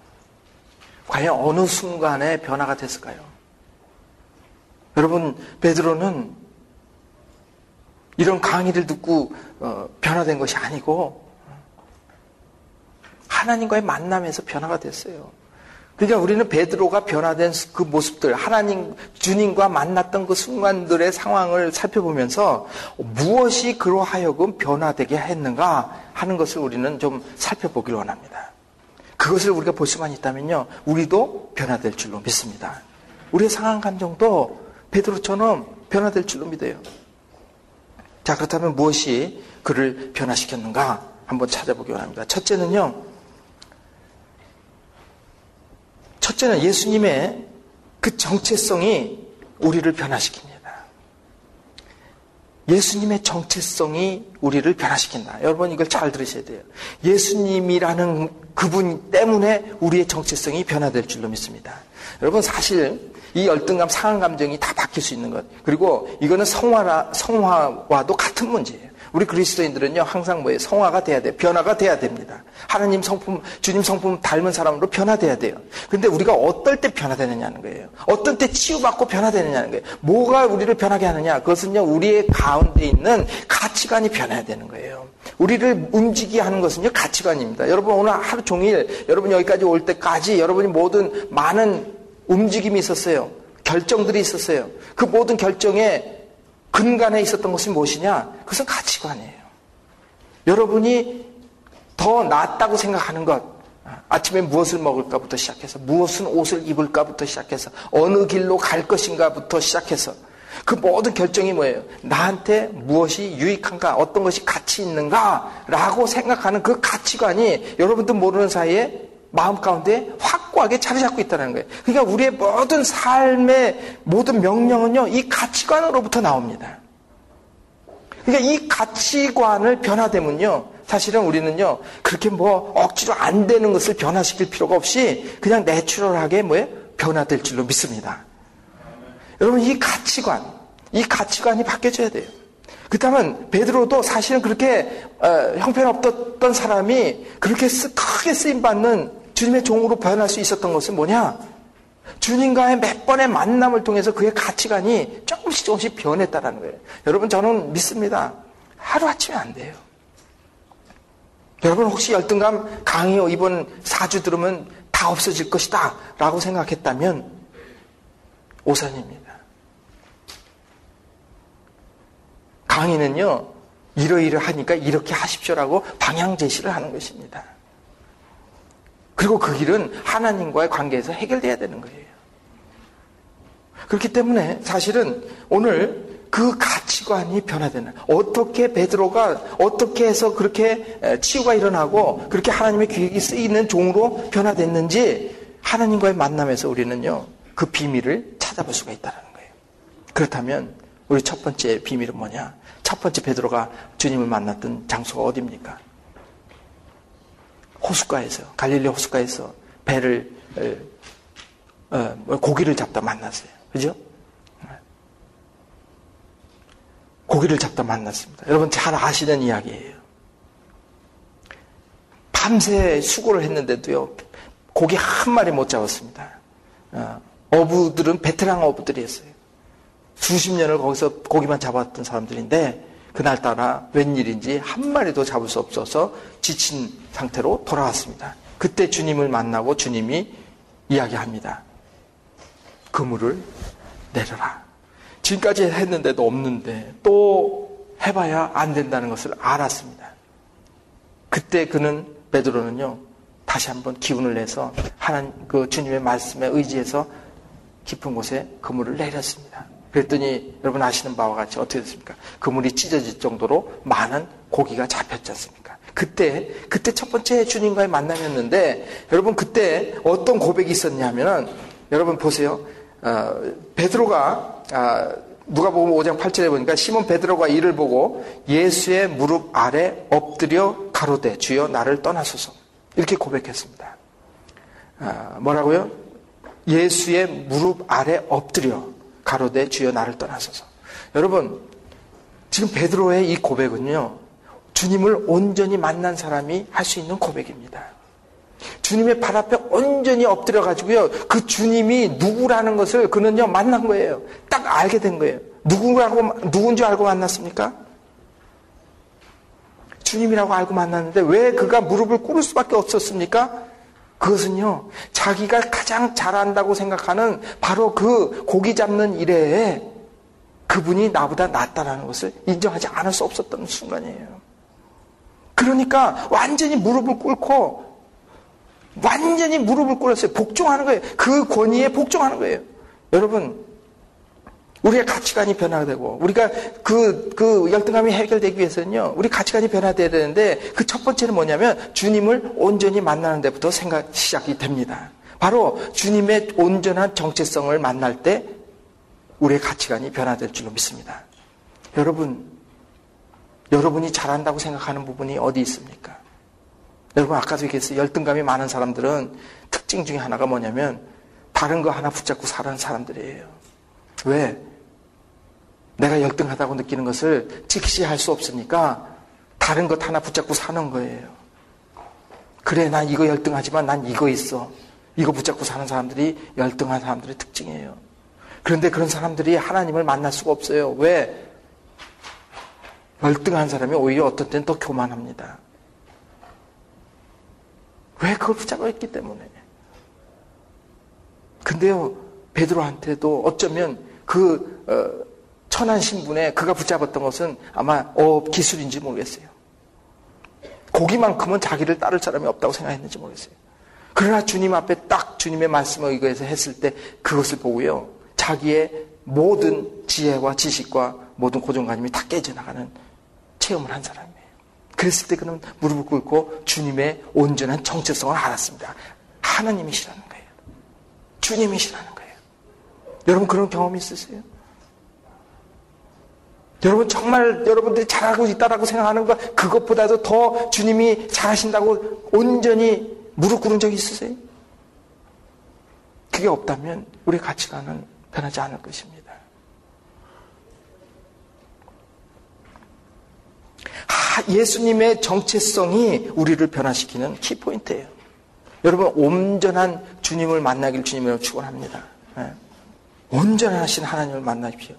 Speaker 1: 과연 어느 순간에 변화가 됐을까요? 여러분, 베드로는 이런 강의를 듣고 어, 변화된 것이 아니고 하나님과의 만남에서 변화가 됐어요. 그러니까 우리는 베드로가 변화된 그 모습들, 하나님, 주님과 만났던 그 순간들의 상황을 살펴보면서 무엇이 그로 하여금 변화되게 했는가 하는 것을 우리는 좀 살펴보길 원합니다. 그것을 우리가 볼 수만 있다면요, 우리도 변화될 줄로 믿습니다. 우리의 상황 감정도 베드로처럼 변화될 줄로 믿어요. 자, 그렇다면 무엇이 그를 변화시켰는가 한번 찾아보기 원합니다. 첫째는요, 첫째는 예수님의 그 정체성이 우리를 변화시킵니다. 예수님의 정체성이 우리를 변화시킨다. 여러분 이걸 잘 들으셔야 돼요. 예수님이라는 그분 때문에 우리의 정체성이 변화될 줄로 믿습니다. 여러분 사실 이 열등감, 상한 감정이 다 바뀔 수 있는 것. 그리고 이거는 성화라, 성화와도 같은 문제예요. 우리 그리스도인들은요, 항상 뭐예요? 성화가 돼야 돼요. 변화가 돼야 됩니다. 하나님 성품, 주님 성품 닮은 사람으로 변화돼야 돼요. 근데 우리가 어떨 때 변화되느냐는 거예요. 어떤 때 치유받고 변화되느냐는 거예요. 뭐가 우리를 변하게 하느냐? 그것은요, 우리의 가운데 있는 가치관이 변해야 되는 거예요. 우리를 움직이게 하는 것은요, 가치관입니다. 여러분, 오늘 하루 종일, 여러분 여기까지 올 때까지 여러분이 모든 많은 움직임이 있었어요. 결정들이 있었어요. 그 모든 결정에 근간에 있었던 것이 무엇이냐? 그것은 가치관이에요. 여러분이 더 낫다고 생각하는 것, 아침에 무엇을 먹을까부터 시작해서, 무엇은 옷을 입을까부터 시작해서, 어느 길로 갈 것인가부터 시작해서, 그 모든 결정이 뭐예요? 나한테 무엇이 유익한가, 어떤 것이 가치 있는가, 라고 생각하는 그 가치관이 여러분들 모르는 사이에 마음 가운데 확고하게 자리 잡고 있다는 거예요. 그러니까 우리의 모든 삶의 모든 명령은요, 이 가치관으로부터 나옵니다. 그러니까 이 가치관을 변화되면요, 사실은 우리는요, 그렇게 뭐 억지로 안 되는 것을 변화시킬 필요가 없이 그냥 내추럴하게 뭐에 변화될 줄로 믿습니다. 여러분, 이 가치관, 이 가치관이 바뀌어져야 돼요. 그렇다면 베드로도 사실은 그렇게 어, 형편없던 사람이 그렇게 쓰, 크게 쓰임 받는 주님의 종으로 변할 수 있었던 것은 뭐냐? 주님과의 몇 번의 만남을 통해서 그의 가치관이 조금씩 조금씩 변했다는 거예요. 여러분 저는 믿습니다. 하루아침에 안 돼요. 여러분 혹시 열등감 강해요 이번 4주 들으면 다 없어질 것이다 라고 생각했다면 오산입니다. 강의는요 이러이러하니까 이렇게 하십시오라고 방향 제시를 하는 것입니다. 그리고 그 길은 하나님과의 관계에서 해결돼야 되는 거예요. 그렇기 때문에 사실은 오늘 그 가치관이 변화되는 어떻게 베드로가 어떻게 해서 그렇게 치유가 일어나고 그렇게 하나님의 계획이 쓰이는 종으로 변화됐는지 하나님과의 만남에서 우리는요 그 비밀을 찾아볼 수가 있다는 거예요. 그렇다면 우리 첫 번째 비밀은 뭐냐? 첫 번째 베드로가 주님을 만났던 장소가 어디입니까? 호숫가에서 갈릴리 호숫가에서 배를 어, 뭐 고기를 잡다 만났어요. 그죠? 고기를 잡다 만났습니다. 여러분 잘 아시는 이야기예요. 밤새 수고를 했는데도요 고기 한 마리 못 잡았습니다. 어, 어부들은 베테랑 어부들이었어요. 수십 년을 거기서 고기만 잡았던 사람들인데 그날따라 웬일인지 한 마리도 잡을 수 없어서 지친 상태로 돌아왔습니다. 그때 주님을 만나고 주님이 이야기합니다. 그물을 내려라. 지금까지 했는데도 없는데 또 해봐야 안 된다는 것을 알았습니다. 그때 그는 베드로는요 다시 한번 기운을 내서 하나님 그 주님의 말씀에 의지해서 깊은 곳에 그물을 내렸습니다. 그랬더니 여러분 아시는 바와 같이 어떻게 됐습니까? 그물이 찢어질 정도로 많은 고기가 잡혔지 않습니까? 그때 그때 첫 번째 주님과의 만남이었는데 여러분 그때 어떤 고백이 있었냐면은 여러분 보세요. 어, 베드로가 아, 누가 보면 5장 8절에 보니까 시몬 베드로가 이를 보고 예수의 무릎 아래 엎드려 가로되 주여 나를 떠나소서 이렇게 고백했습니다. 아, 뭐라고요? 예수의 무릎 아래 엎드려 가로되 주여 나를 떠나소서. 여러분, 지금 베드로의 이 고백은요, 주님을 온전히 만난 사람이 할 수 있는 고백입니다. 주님의 발 앞에 온전히 엎드려 가지고요, 그 주님이 누구라는 것을 그는요, 만난 거예요. 딱 알게 된 거예요. 누구라고, 누군지 알고 만났습니까? 주님이라고 알고 만났는데 왜 그가 무릎을 꿇을 수밖에 없었습니까? 그것은요, 자기가 가장 잘한다고 생각하는 바로 그 고기 잡는 일에 그분이 나보다 낫다라는 것을 인정하지 않을 수 없었던 순간이에요. 그러니까 완전히 무릎을 꿇고 완전히 무릎을 꿇었어요. 복종하는 거예요. 그 권위에 복종하는 거예요. 여러분, 우리의 가치관이 변화되고 우리가 그, 그 열등감이 해결되기 위해서는요, 우리 가치관이 변화돼야 되는데 그 첫 번째는 뭐냐면 주님을 온전히 만나는 데부터 생각 시작이 됩니다. 바로 주님의 온전한 정체성을 만날 때 우리의 가치관이 변화될 줄로 믿습니다. 여러분, 여러분이 잘한다고 생각하는 부분이 어디 있습니까? 여러분, 아까도 얘기했어요. 열등감이 많은 사람들은 특징 중에 하나가 뭐냐면 다른 거 하나 붙잡고 사는 사람들이에요. 왜? 내가 열등하다고 느끼는 것을 직시할 수 없으니까 다른 것 하나 붙잡고 사는 거예요. 그래, 난 이거 열등하지만 난 이거 있어. 이거 붙잡고 사는 사람들이 열등한 사람들의 특징이에요. 그런데 그런 사람들이 하나님을 만날 수가 없어요. 왜? 열등한 사람이 오히려 어떤 때는 더 교만합니다. 왜 그걸 붙잡고 있기 때문에. 근데요, 베드로한테도 어쩌면 그 어, 천한 신분에 그가 붙잡았던 것은 아마 어 기술인지 모르겠어요. 고기만큼은 자기를 따를 사람이 없다고 생각했는지 모르겠어요. 그러나 주님 앞에 딱 주님의 말씀을 의거해서 했을 때 그것을 보고요. 자기의 모든 지혜와 지식과 모든 고정관념이 다 깨져나가는 체험을 한 사람이에요. 그랬을 때 그는 무릎을 꿇고 주님의 온전한 정체성을 알았습니다. 하나님이시라는 거예요. 주님이시라는 거예요. 여러분 그런 경험이 있으세요? 여러분 정말 여러분들이 잘하고 있다라고 생각하는 것 그것보다도 더 주님이 잘하신다고 온전히 무릎 꿇은 적이 있으세요? 그게 없다면 우리 가치관은 변하지 않을 것입니다. 예수님의 정체성이 우리를 변화시키는 키포인트예요. 여러분 온전한 주님을 만나길 주님으로 축원합니다. 네. 온전하신 하나님을 만나십시오.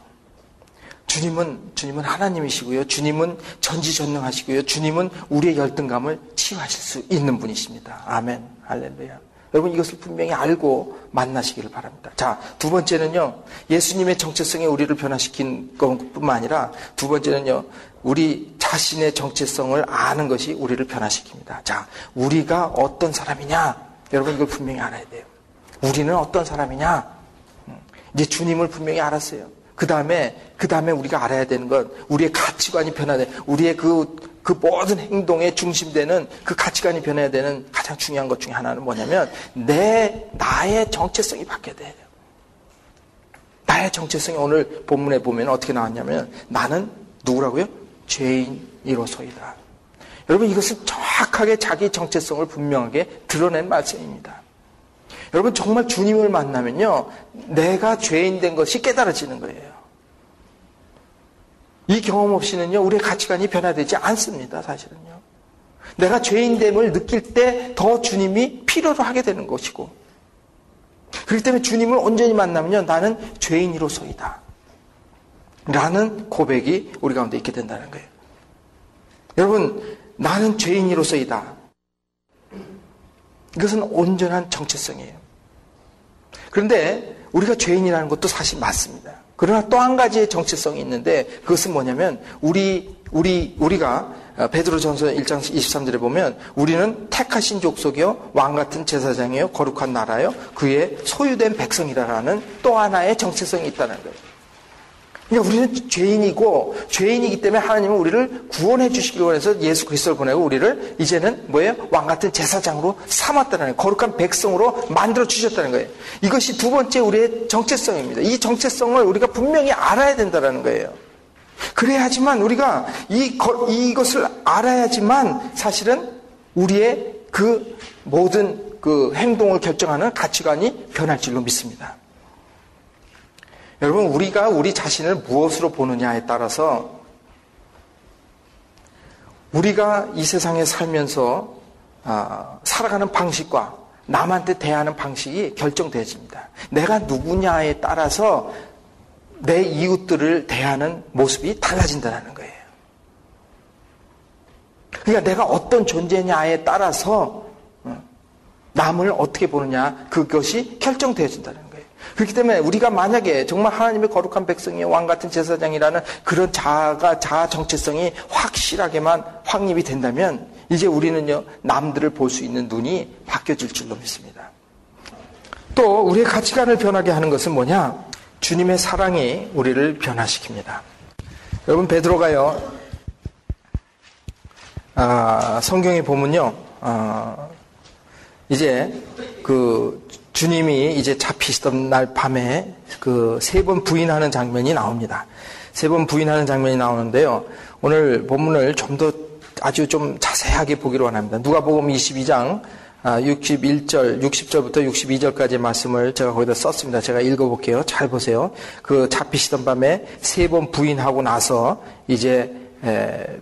Speaker 1: 주님은 주님은 하나님이시고요. 주님은 전지전능하시고요. 주님은 우리의 열등감을 치유하실 수 있는 분이십니다. 아멘. 할렐루야. 여러분 이것을 분명히 알고 만나시기를 바랍니다. 자, 두 번째는요. 예수님의 정체성이 우리를 변화시킨 것뿐만 아니라 두 번째는요. 우리 자신의 정체성을 아는 것이 우리를 변화시킵니다. 자, 우리가 어떤 사람이냐? 여러분 이걸 분명히 알아야 돼요. 우리는 어떤 사람이냐? 음, 이제 주님을 분명히 알았어요. 그 다음에, 그 다음에 우리가 알아야 되는 건 우리의 가치관이 변화돼. 우리의 그, 그 모든 행동의 중심되는 그 가치관이 변해야 되는 가장 중요한 것 중에 하나는 뭐냐면 내, 나의 정체성이 바뀌어야 돼요. 나의 정체성이 오늘 본문에 보면 어떻게 나왔냐면 나는 누구라고요? 죄인이로소이다. 여러분 이것은 정확하게 자기 정체성을 분명하게 드러낸 말씀입니다. 여러분 정말 주님을 만나면요 내가 죄인 된 것이 깨달아지는 거예요. 이 경험 없이는요, 우리의 가치관이 변화되지 않습니다, 사실은요. 내가 죄인됨을 느낄 때 더 주님이 필요로 하게 되는 것이고. 그렇기 때문에 주님을 온전히 만나면요, 나는 죄인으로서이다. 라는 고백이 우리 가운데 있게 된다는 거예요. 여러분, 나는 죄인으로서이다. 이것은 온전한 정체성이에요. 그런데 우리가 죄인이라는 것도 사실 맞습니다. 그러나 또 한 가지의 정체성이 있는데 그것은 뭐냐면 우리 우리 우리가 어, 베드로전서 1장 23절에 보면 우리는 택하신 족속이요 왕 같은 제사장이요 거룩한 나라요 그의 소유된 백성이라는 또 하나의 정체성이 있다는 거예요. 그러니까 우리는 죄인이고 죄인이기 때문에 하나님은 우리를 구원해 주시기 원해서 예수 그리스도를 보내고 우리를 이제는 뭐예요? 왕 같은 제사장으로 삼았다는 거예요. 거룩한 백성으로 만들어 주셨다는 거예요. 이것이 두 번째 우리의 정체성입니다. 이 정체성을 우리가 분명히 알아야 된다는 거예요. 그래야지만 우리가 이, 이것을 알아야지만 사실은 우리의 그 모든 그 행동을 결정하는 가치관이 변할 줄로 믿습니다. 여러분, 우리가 우리 자신을 무엇으로 보느냐에 따라서 우리가 이 세상에 살면서 아, 살아가는 방식과 남한테 대하는 방식이 결정되어집니다. 내가 누구냐에 따라서 내 이웃들을 대하는 모습이 달라진다는 거예요. 그러니까 내가 어떤 존재냐에 따라서 남을 어떻게 보느냐 그것이 결정되어진다는 거예요. 그렇기 때문에 우리가 만약에 정말 하나님의 거룩한 백성의 왕 같은 제사장이라는 그런 자아가 자아 정체성이 확실하게만 확립이 된다면 이제 우리는요 남들을 볼 수 있는 눈이 바뀌어질 줄로 믿습니다. 또 우리의 가치관을 변하게 하는 것은 뭐냐? 주님의 사랑이 우리를 변화시킵니다. 여러분 베드로가요 아, 성경에 보면요 아, 이제 그 주님이 이제 잡히시던 날 밤에 그 세 번 부인하는 장면이 나옵니다. 세 번 부인하는 장면이 나오는데요. 오늘 본문을 좀 더 아주 좀 자세하게 보기로 원합니다. 누가복음 22장 61절, 60절부터 62절까지 말씀을 제가 거기다 썼습니다. 제가 읽어볼게요. 잘 보세요. 그 잡히시던 밤에 세 번 부인하고 나서 이제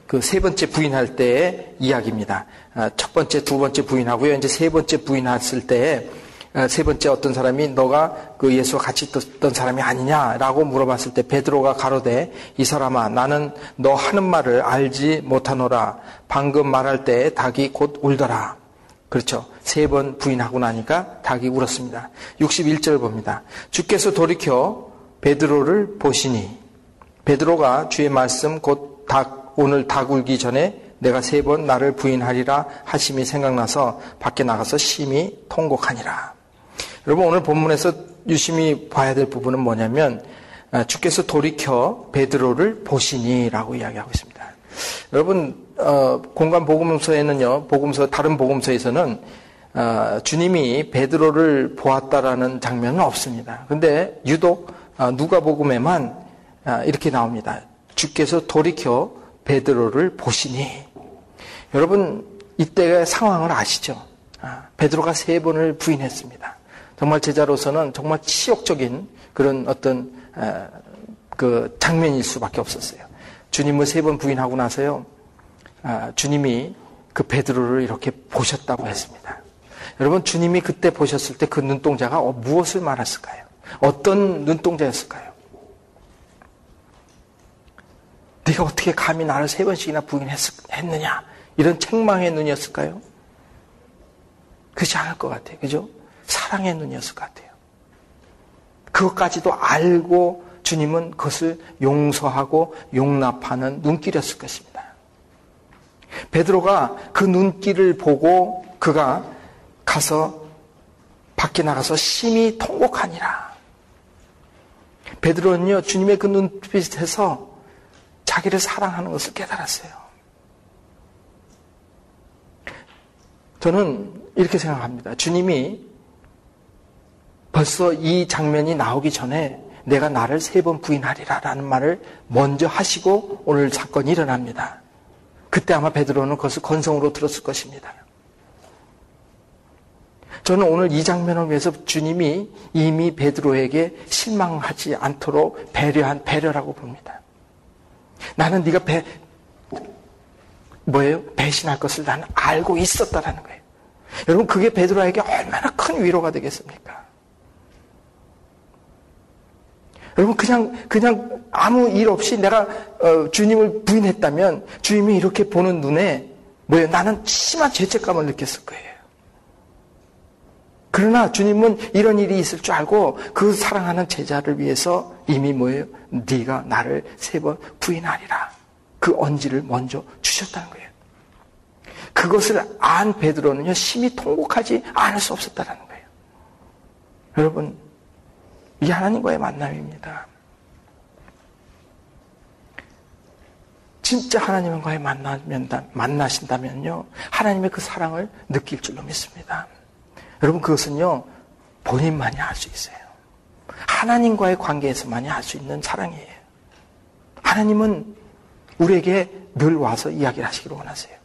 Speaker 1: 그 세 번째 부인할 때의 이야기입니다. 아, 첫 번째, 두 번째 부인하고요. 이제 세 번째 부인했을 때에 아, 세 번째 어떤 사람이 너가 그 예수와 같이 있던 사람이 아니냐라고 물어봤을 때 베드로가 가로되 이 사람아 나는 너 하는 말을 알지 못하노라. 방금 말할 때 닭이 곧 울더라. 그렇죠. 세 번 부인하고 나니까 닭이 울었습니다. 61절 봅니다 주께서 돌이켜 베드로를 보시니. 베드로가 주의 말씀 곧 닭 오늘 닭 울기 전에 내가 세 번 나를 부인하리라 하심이 생각나서 밖에 나가서 심히 통곡하니라. 여러분 오늘 본문에서 유심히 봐야 될 부분은 뭐냐면 아, 주께서 돌이켜 베드로를 보시니라고 이야기하고 있습니다. 여러분 어, 공간 복음서에는요, 복음서 다른 복음서에서는 어, 주님이 베드로를 보았다라는 장면은 없습니다. 근데 유독 어, 누가복음에만 아, 이렇게 나옵니다. 주께서 돌이켜 베드로를 보시니 여러분 이때의 상황을 아시죠? 아, 베드로가 세 번을 부인했습니다. 정말 제자로서는 정말 치욕적인 그런 어떤 그 장면일 수밖에 없었어요. 주님을 세 번 부인하고 나서요. 아, 주님이 그 베드로를 이렇게 보셨다고 했습니다. 여러분 주님이 그때 보셨을 때 그 눈동자가 어, 무엇을 말했을까요? 어떤 눈동자였을까요? 네가 어떻게 감히 나를 세 번씩이나 부인했느냐? 이런 책망의 눈이었을까요? 그렇지 않을 것 같아요. 그죠? 사랑의 눈이었을 것 같아요. 그것까지도 알고 주님은 그것을 용서하고 용납하는 눈길이었을 것입니다. 베드로가 그 눈길을 보고 그가 가서 밖에 나가서 심히 통곡하니라. 베드로는요, 주님의 그 눈빛에서 자기를 사랑하는 것을 깨달았어요. 저는 이렇게 생각합니다. 주님이 벌써 이 장면이 나오기 전에 내가 나를 세 번 부인하리라 라는 말을 먼저 하시고 오늘 사건이 일어납니다. 그때 아마 베드로는 그것을 건성으로 들었을 것입니다. 저는 오늘 이 장면을 위해서 주님이 이미 베드로에게 실망하지 않도록 배려한 배려라고 봅니다. 나는 네가 배 뭐예요? 배신할 것을 나는 알고 있었다라는 거예요. 여러분 그게 베드로에게 얼마나 큰 위로가 되겠습니까? 여러분 그냥 그냥 아무 일 없이 내가 어, 주님을 부인했다면 주님이 이렇게 보는 눈에 뭐예요? 나는 심한 죄책감을 느꼈을 거예요. 그러나 주님은 이런 일이 있을 줄 알고 그 사랑하는 제자를 위해서 이미 뭐예요? 네가 나를 세 번 부인하리라. 그 언지를 먼저 주셨다는 거예요. 그것을 안 베드로는요 심히 통곡하지 않을 수 없었다는 거예요. 여러분 이 하나님과의 만남입니다. 진짜 하나님과의 만나면, 만나신다면요, 하나님의 그 사랑을 느낄 줄로 믿습니다. 여러분, 그것은요, 본인만이 할수 있어요. 하나님과의 관계에서만이 할수 있는 사랑이에요. 하나님은 우리에게 늘 와서 이야기를 하시기를 원하세요.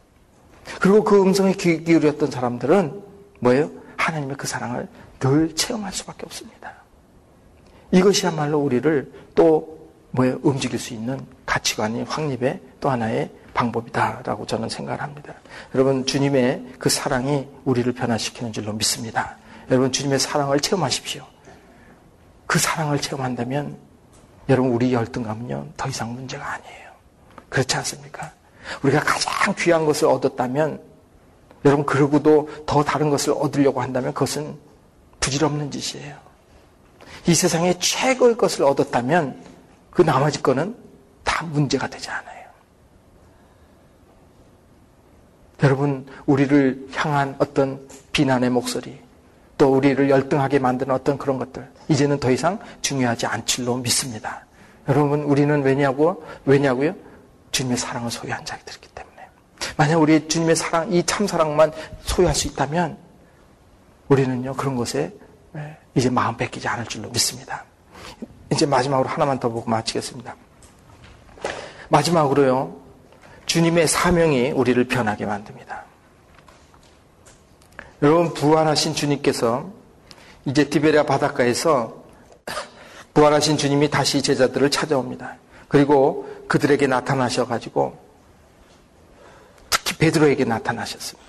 Speaker 1: 그리고 그 음성에 귀 기울였던 사람들은 뭐예요? 하나님의 그 사랑을 늘 체험할 수밖에 없습니다. 이것이야말로 우리를 또 뭐에 움직일 수 있는 가치관이 확립의 또 하나의 방법이다라고 저는 생각을 합니다. 여러분 주님의 그 사랑이 우리를 변화시키는 줄로 믿습니다. 여러분 주님의 사랑을 체험하십시오. 그 사랑을 체험한다면 여러분 우리 열등감은요 더 이상 문제가 아니에요. 그렇지 않습니까? 우리가 가장 귀한 것을 얻었다면 여러분 그러고도 더 다른 것을 얻으려고 한다면 그것은 부질없는 짓이에요. 이 세상에 최고의 것을 얻었다면 그 나머지 거는 다 문제가 되지 않아요. 여러분, 우리를 향한 어떤 비난의 목소리, 또 우리를 열등하게 만드는 어떤 그런 것들, 이제는 더 이상 중요하지 않을로 믿습니다. 여러분, 우리는 왜냐고, 왜냐고요? 주님의 사랑을 소유한 자들이기 때문에. 만약 우리 주님의 사랑, 이 참 사랑만 소유할 수 있다면, 우리는요, 그런 것에 예, 이제 마음 뺏기지 않을 줄로 믿습니다. 이제 마지막으로 하나만 더 보고 마치겠습니다. 마지막으로요, 주님의 사명이 우리를 변하게 만듭니다. 여러분, 부활하신 주님께서 이제 디베리아 바닷가에서 부활하신 주님이 다시 제자들을 찾아옵니다. 그리고 그들에게 나타나셔 가지고 특히 베드로에게 나타나셨습니다.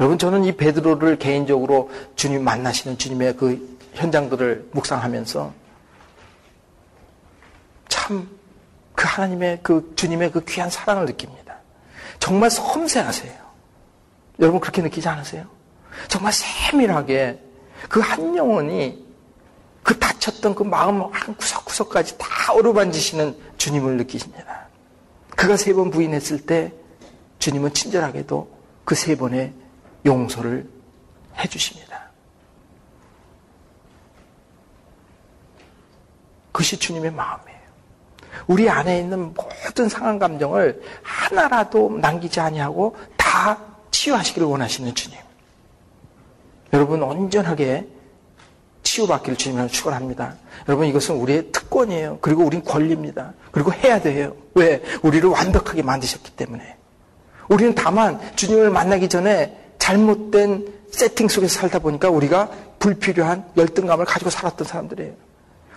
Speaker 1: 여러분, 저는 이 베드로를 개인적으로 주님 만나시는 주님의 그 현장들을 묵상하면서 참 그 하나님의 그 주님의 그 귀한 사랑을 느낍니다. 정말 섬세하세요. 여러분 그렇게 느끼지 않으세요? 정말 세밀하게 그 한 영혼이 그 다쳤던 그 마음 한 구석구석까지 다 어루만지시는 주님을 느끼십니다. 그가 세 번 부인했을 때 주님은 친절하게도 그 세 번의 용서를 해 주십니다. 그것이 주님의 마음이에요. 우리 안에 있는 모든 상한 감정을 하나라도 남기지 아니하고 다 치유하시기를 원하시는 주님. 여러분 온전하게 치유받기를 주님으로 축원합니다. 여러분 이것은 우리의 특권이에요. 그리고 우린 권리입니다. 그리고 해야 돼요. 왜? 우리를 완벽하게 만드셨기 때문에. 우리는 다만 주님을 만나기 전에 잘못된 세팅 속에서 살다 보니까 우리가 불필요한 열등감을 가지고 살았던 사람들이에요.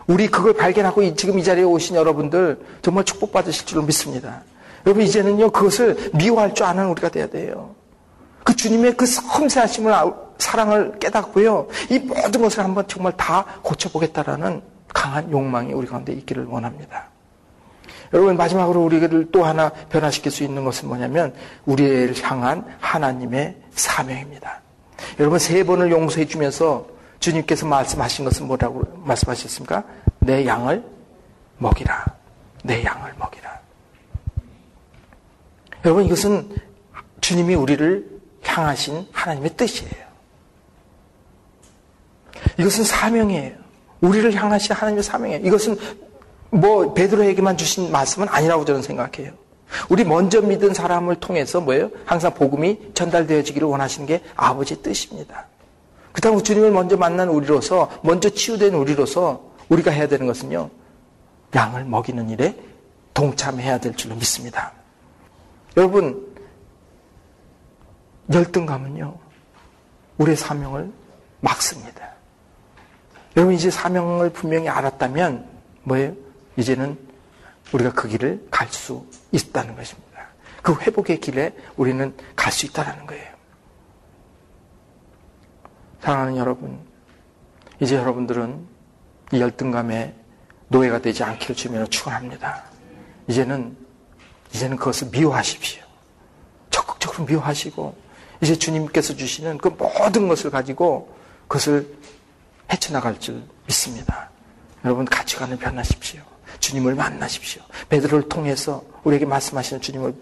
Speaker 1: 우리 그걸 발견하고 지금 이 자리에 오신 여러분들 정말 축복받으실 줄로 믿습니다. 여러분 이제는요 그것을 미워할 줄 아는 우리가 돼야 돼요. 그 주님의 그 섬세하심을 사랑을 깨닫고요 이 모든 것을 한번 정말 다 고쳐보겠다라는 강한 욕망이 우리 가운데 있기를 원합니다. 여러분 마지막으로 우리를 또 하나 변화시킬 수 있는 것은 뭐냐면 우리를 향한 하나님의 사명입니다. 여러분 세 번을 용서해 주면서 주님께서 말씀하신 것은 뭐라고 말씀하셨습니까? 내 양을 먹이라. 내 양을 먹이라. 여러분 이것은 주님이 우리를 향하신 하나님의 뜻이에요. 이것은 사명이에요. 우리를 향하신 하나님의 사명이에요. 이것은 뭐 베드로에게만 주신 말씀은 아니라고 저는 생각해요. 우리 먼저 믿은 사람을 통해서 뭐예요? 항상 복음이 전달되어지기를 원하시는 게 아버지의 뜻입니다. 그렇다고 주님을 먼저 만난 우리로서 먼저 치유된 우리로서 우리가 해야 되는 것은요. 양을 먹이는 일에 동참해야 될 줄로 믿습니다. 여러분 열등감은요. 우리의 사명을 막습니다. 여러분 이제 사명을 분명히 알았다면 뭐예요? 이제는 우리가 그 길을 갈 수 있다는 것입니다. 그 회복의 길에 우리는 갈 수 있다는 거예요. 사랑하는 여러분, 이제 여러분들은 이 열등감에 노예가 되지 않기를 주면으로 축원합니다. 이제는 이제는 그것을 미워하십시오. 적극적으로 미워하시고 이제 주님께서 주시는 그 모든 것을 가지고 그것을 헤쳐나갈 줄 믿습니다. 여러분 가치관을 변하십시오. 주님을 만나십시오. 베드로를 통해서 우리에게 말씀하시는 주님을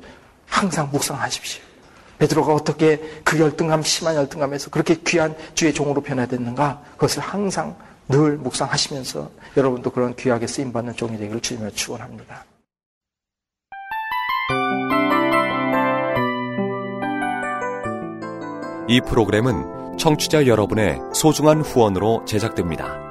Speaker 1: 항상 묵상하십시오. 베드로가 어떻게 그 열등감, 심한 열등감에서 그렇게 귀한 주의 종으로 변화됐는가? 그것을 항상 늘 묵상하시면서 여러분도 그런 귀하게 쓰임 받는 종이 되기를 주님을 축원합니다.
Speaker 2: 이 프로그램은 청취자 여러분의 소중한 후원으로 제작됩니다.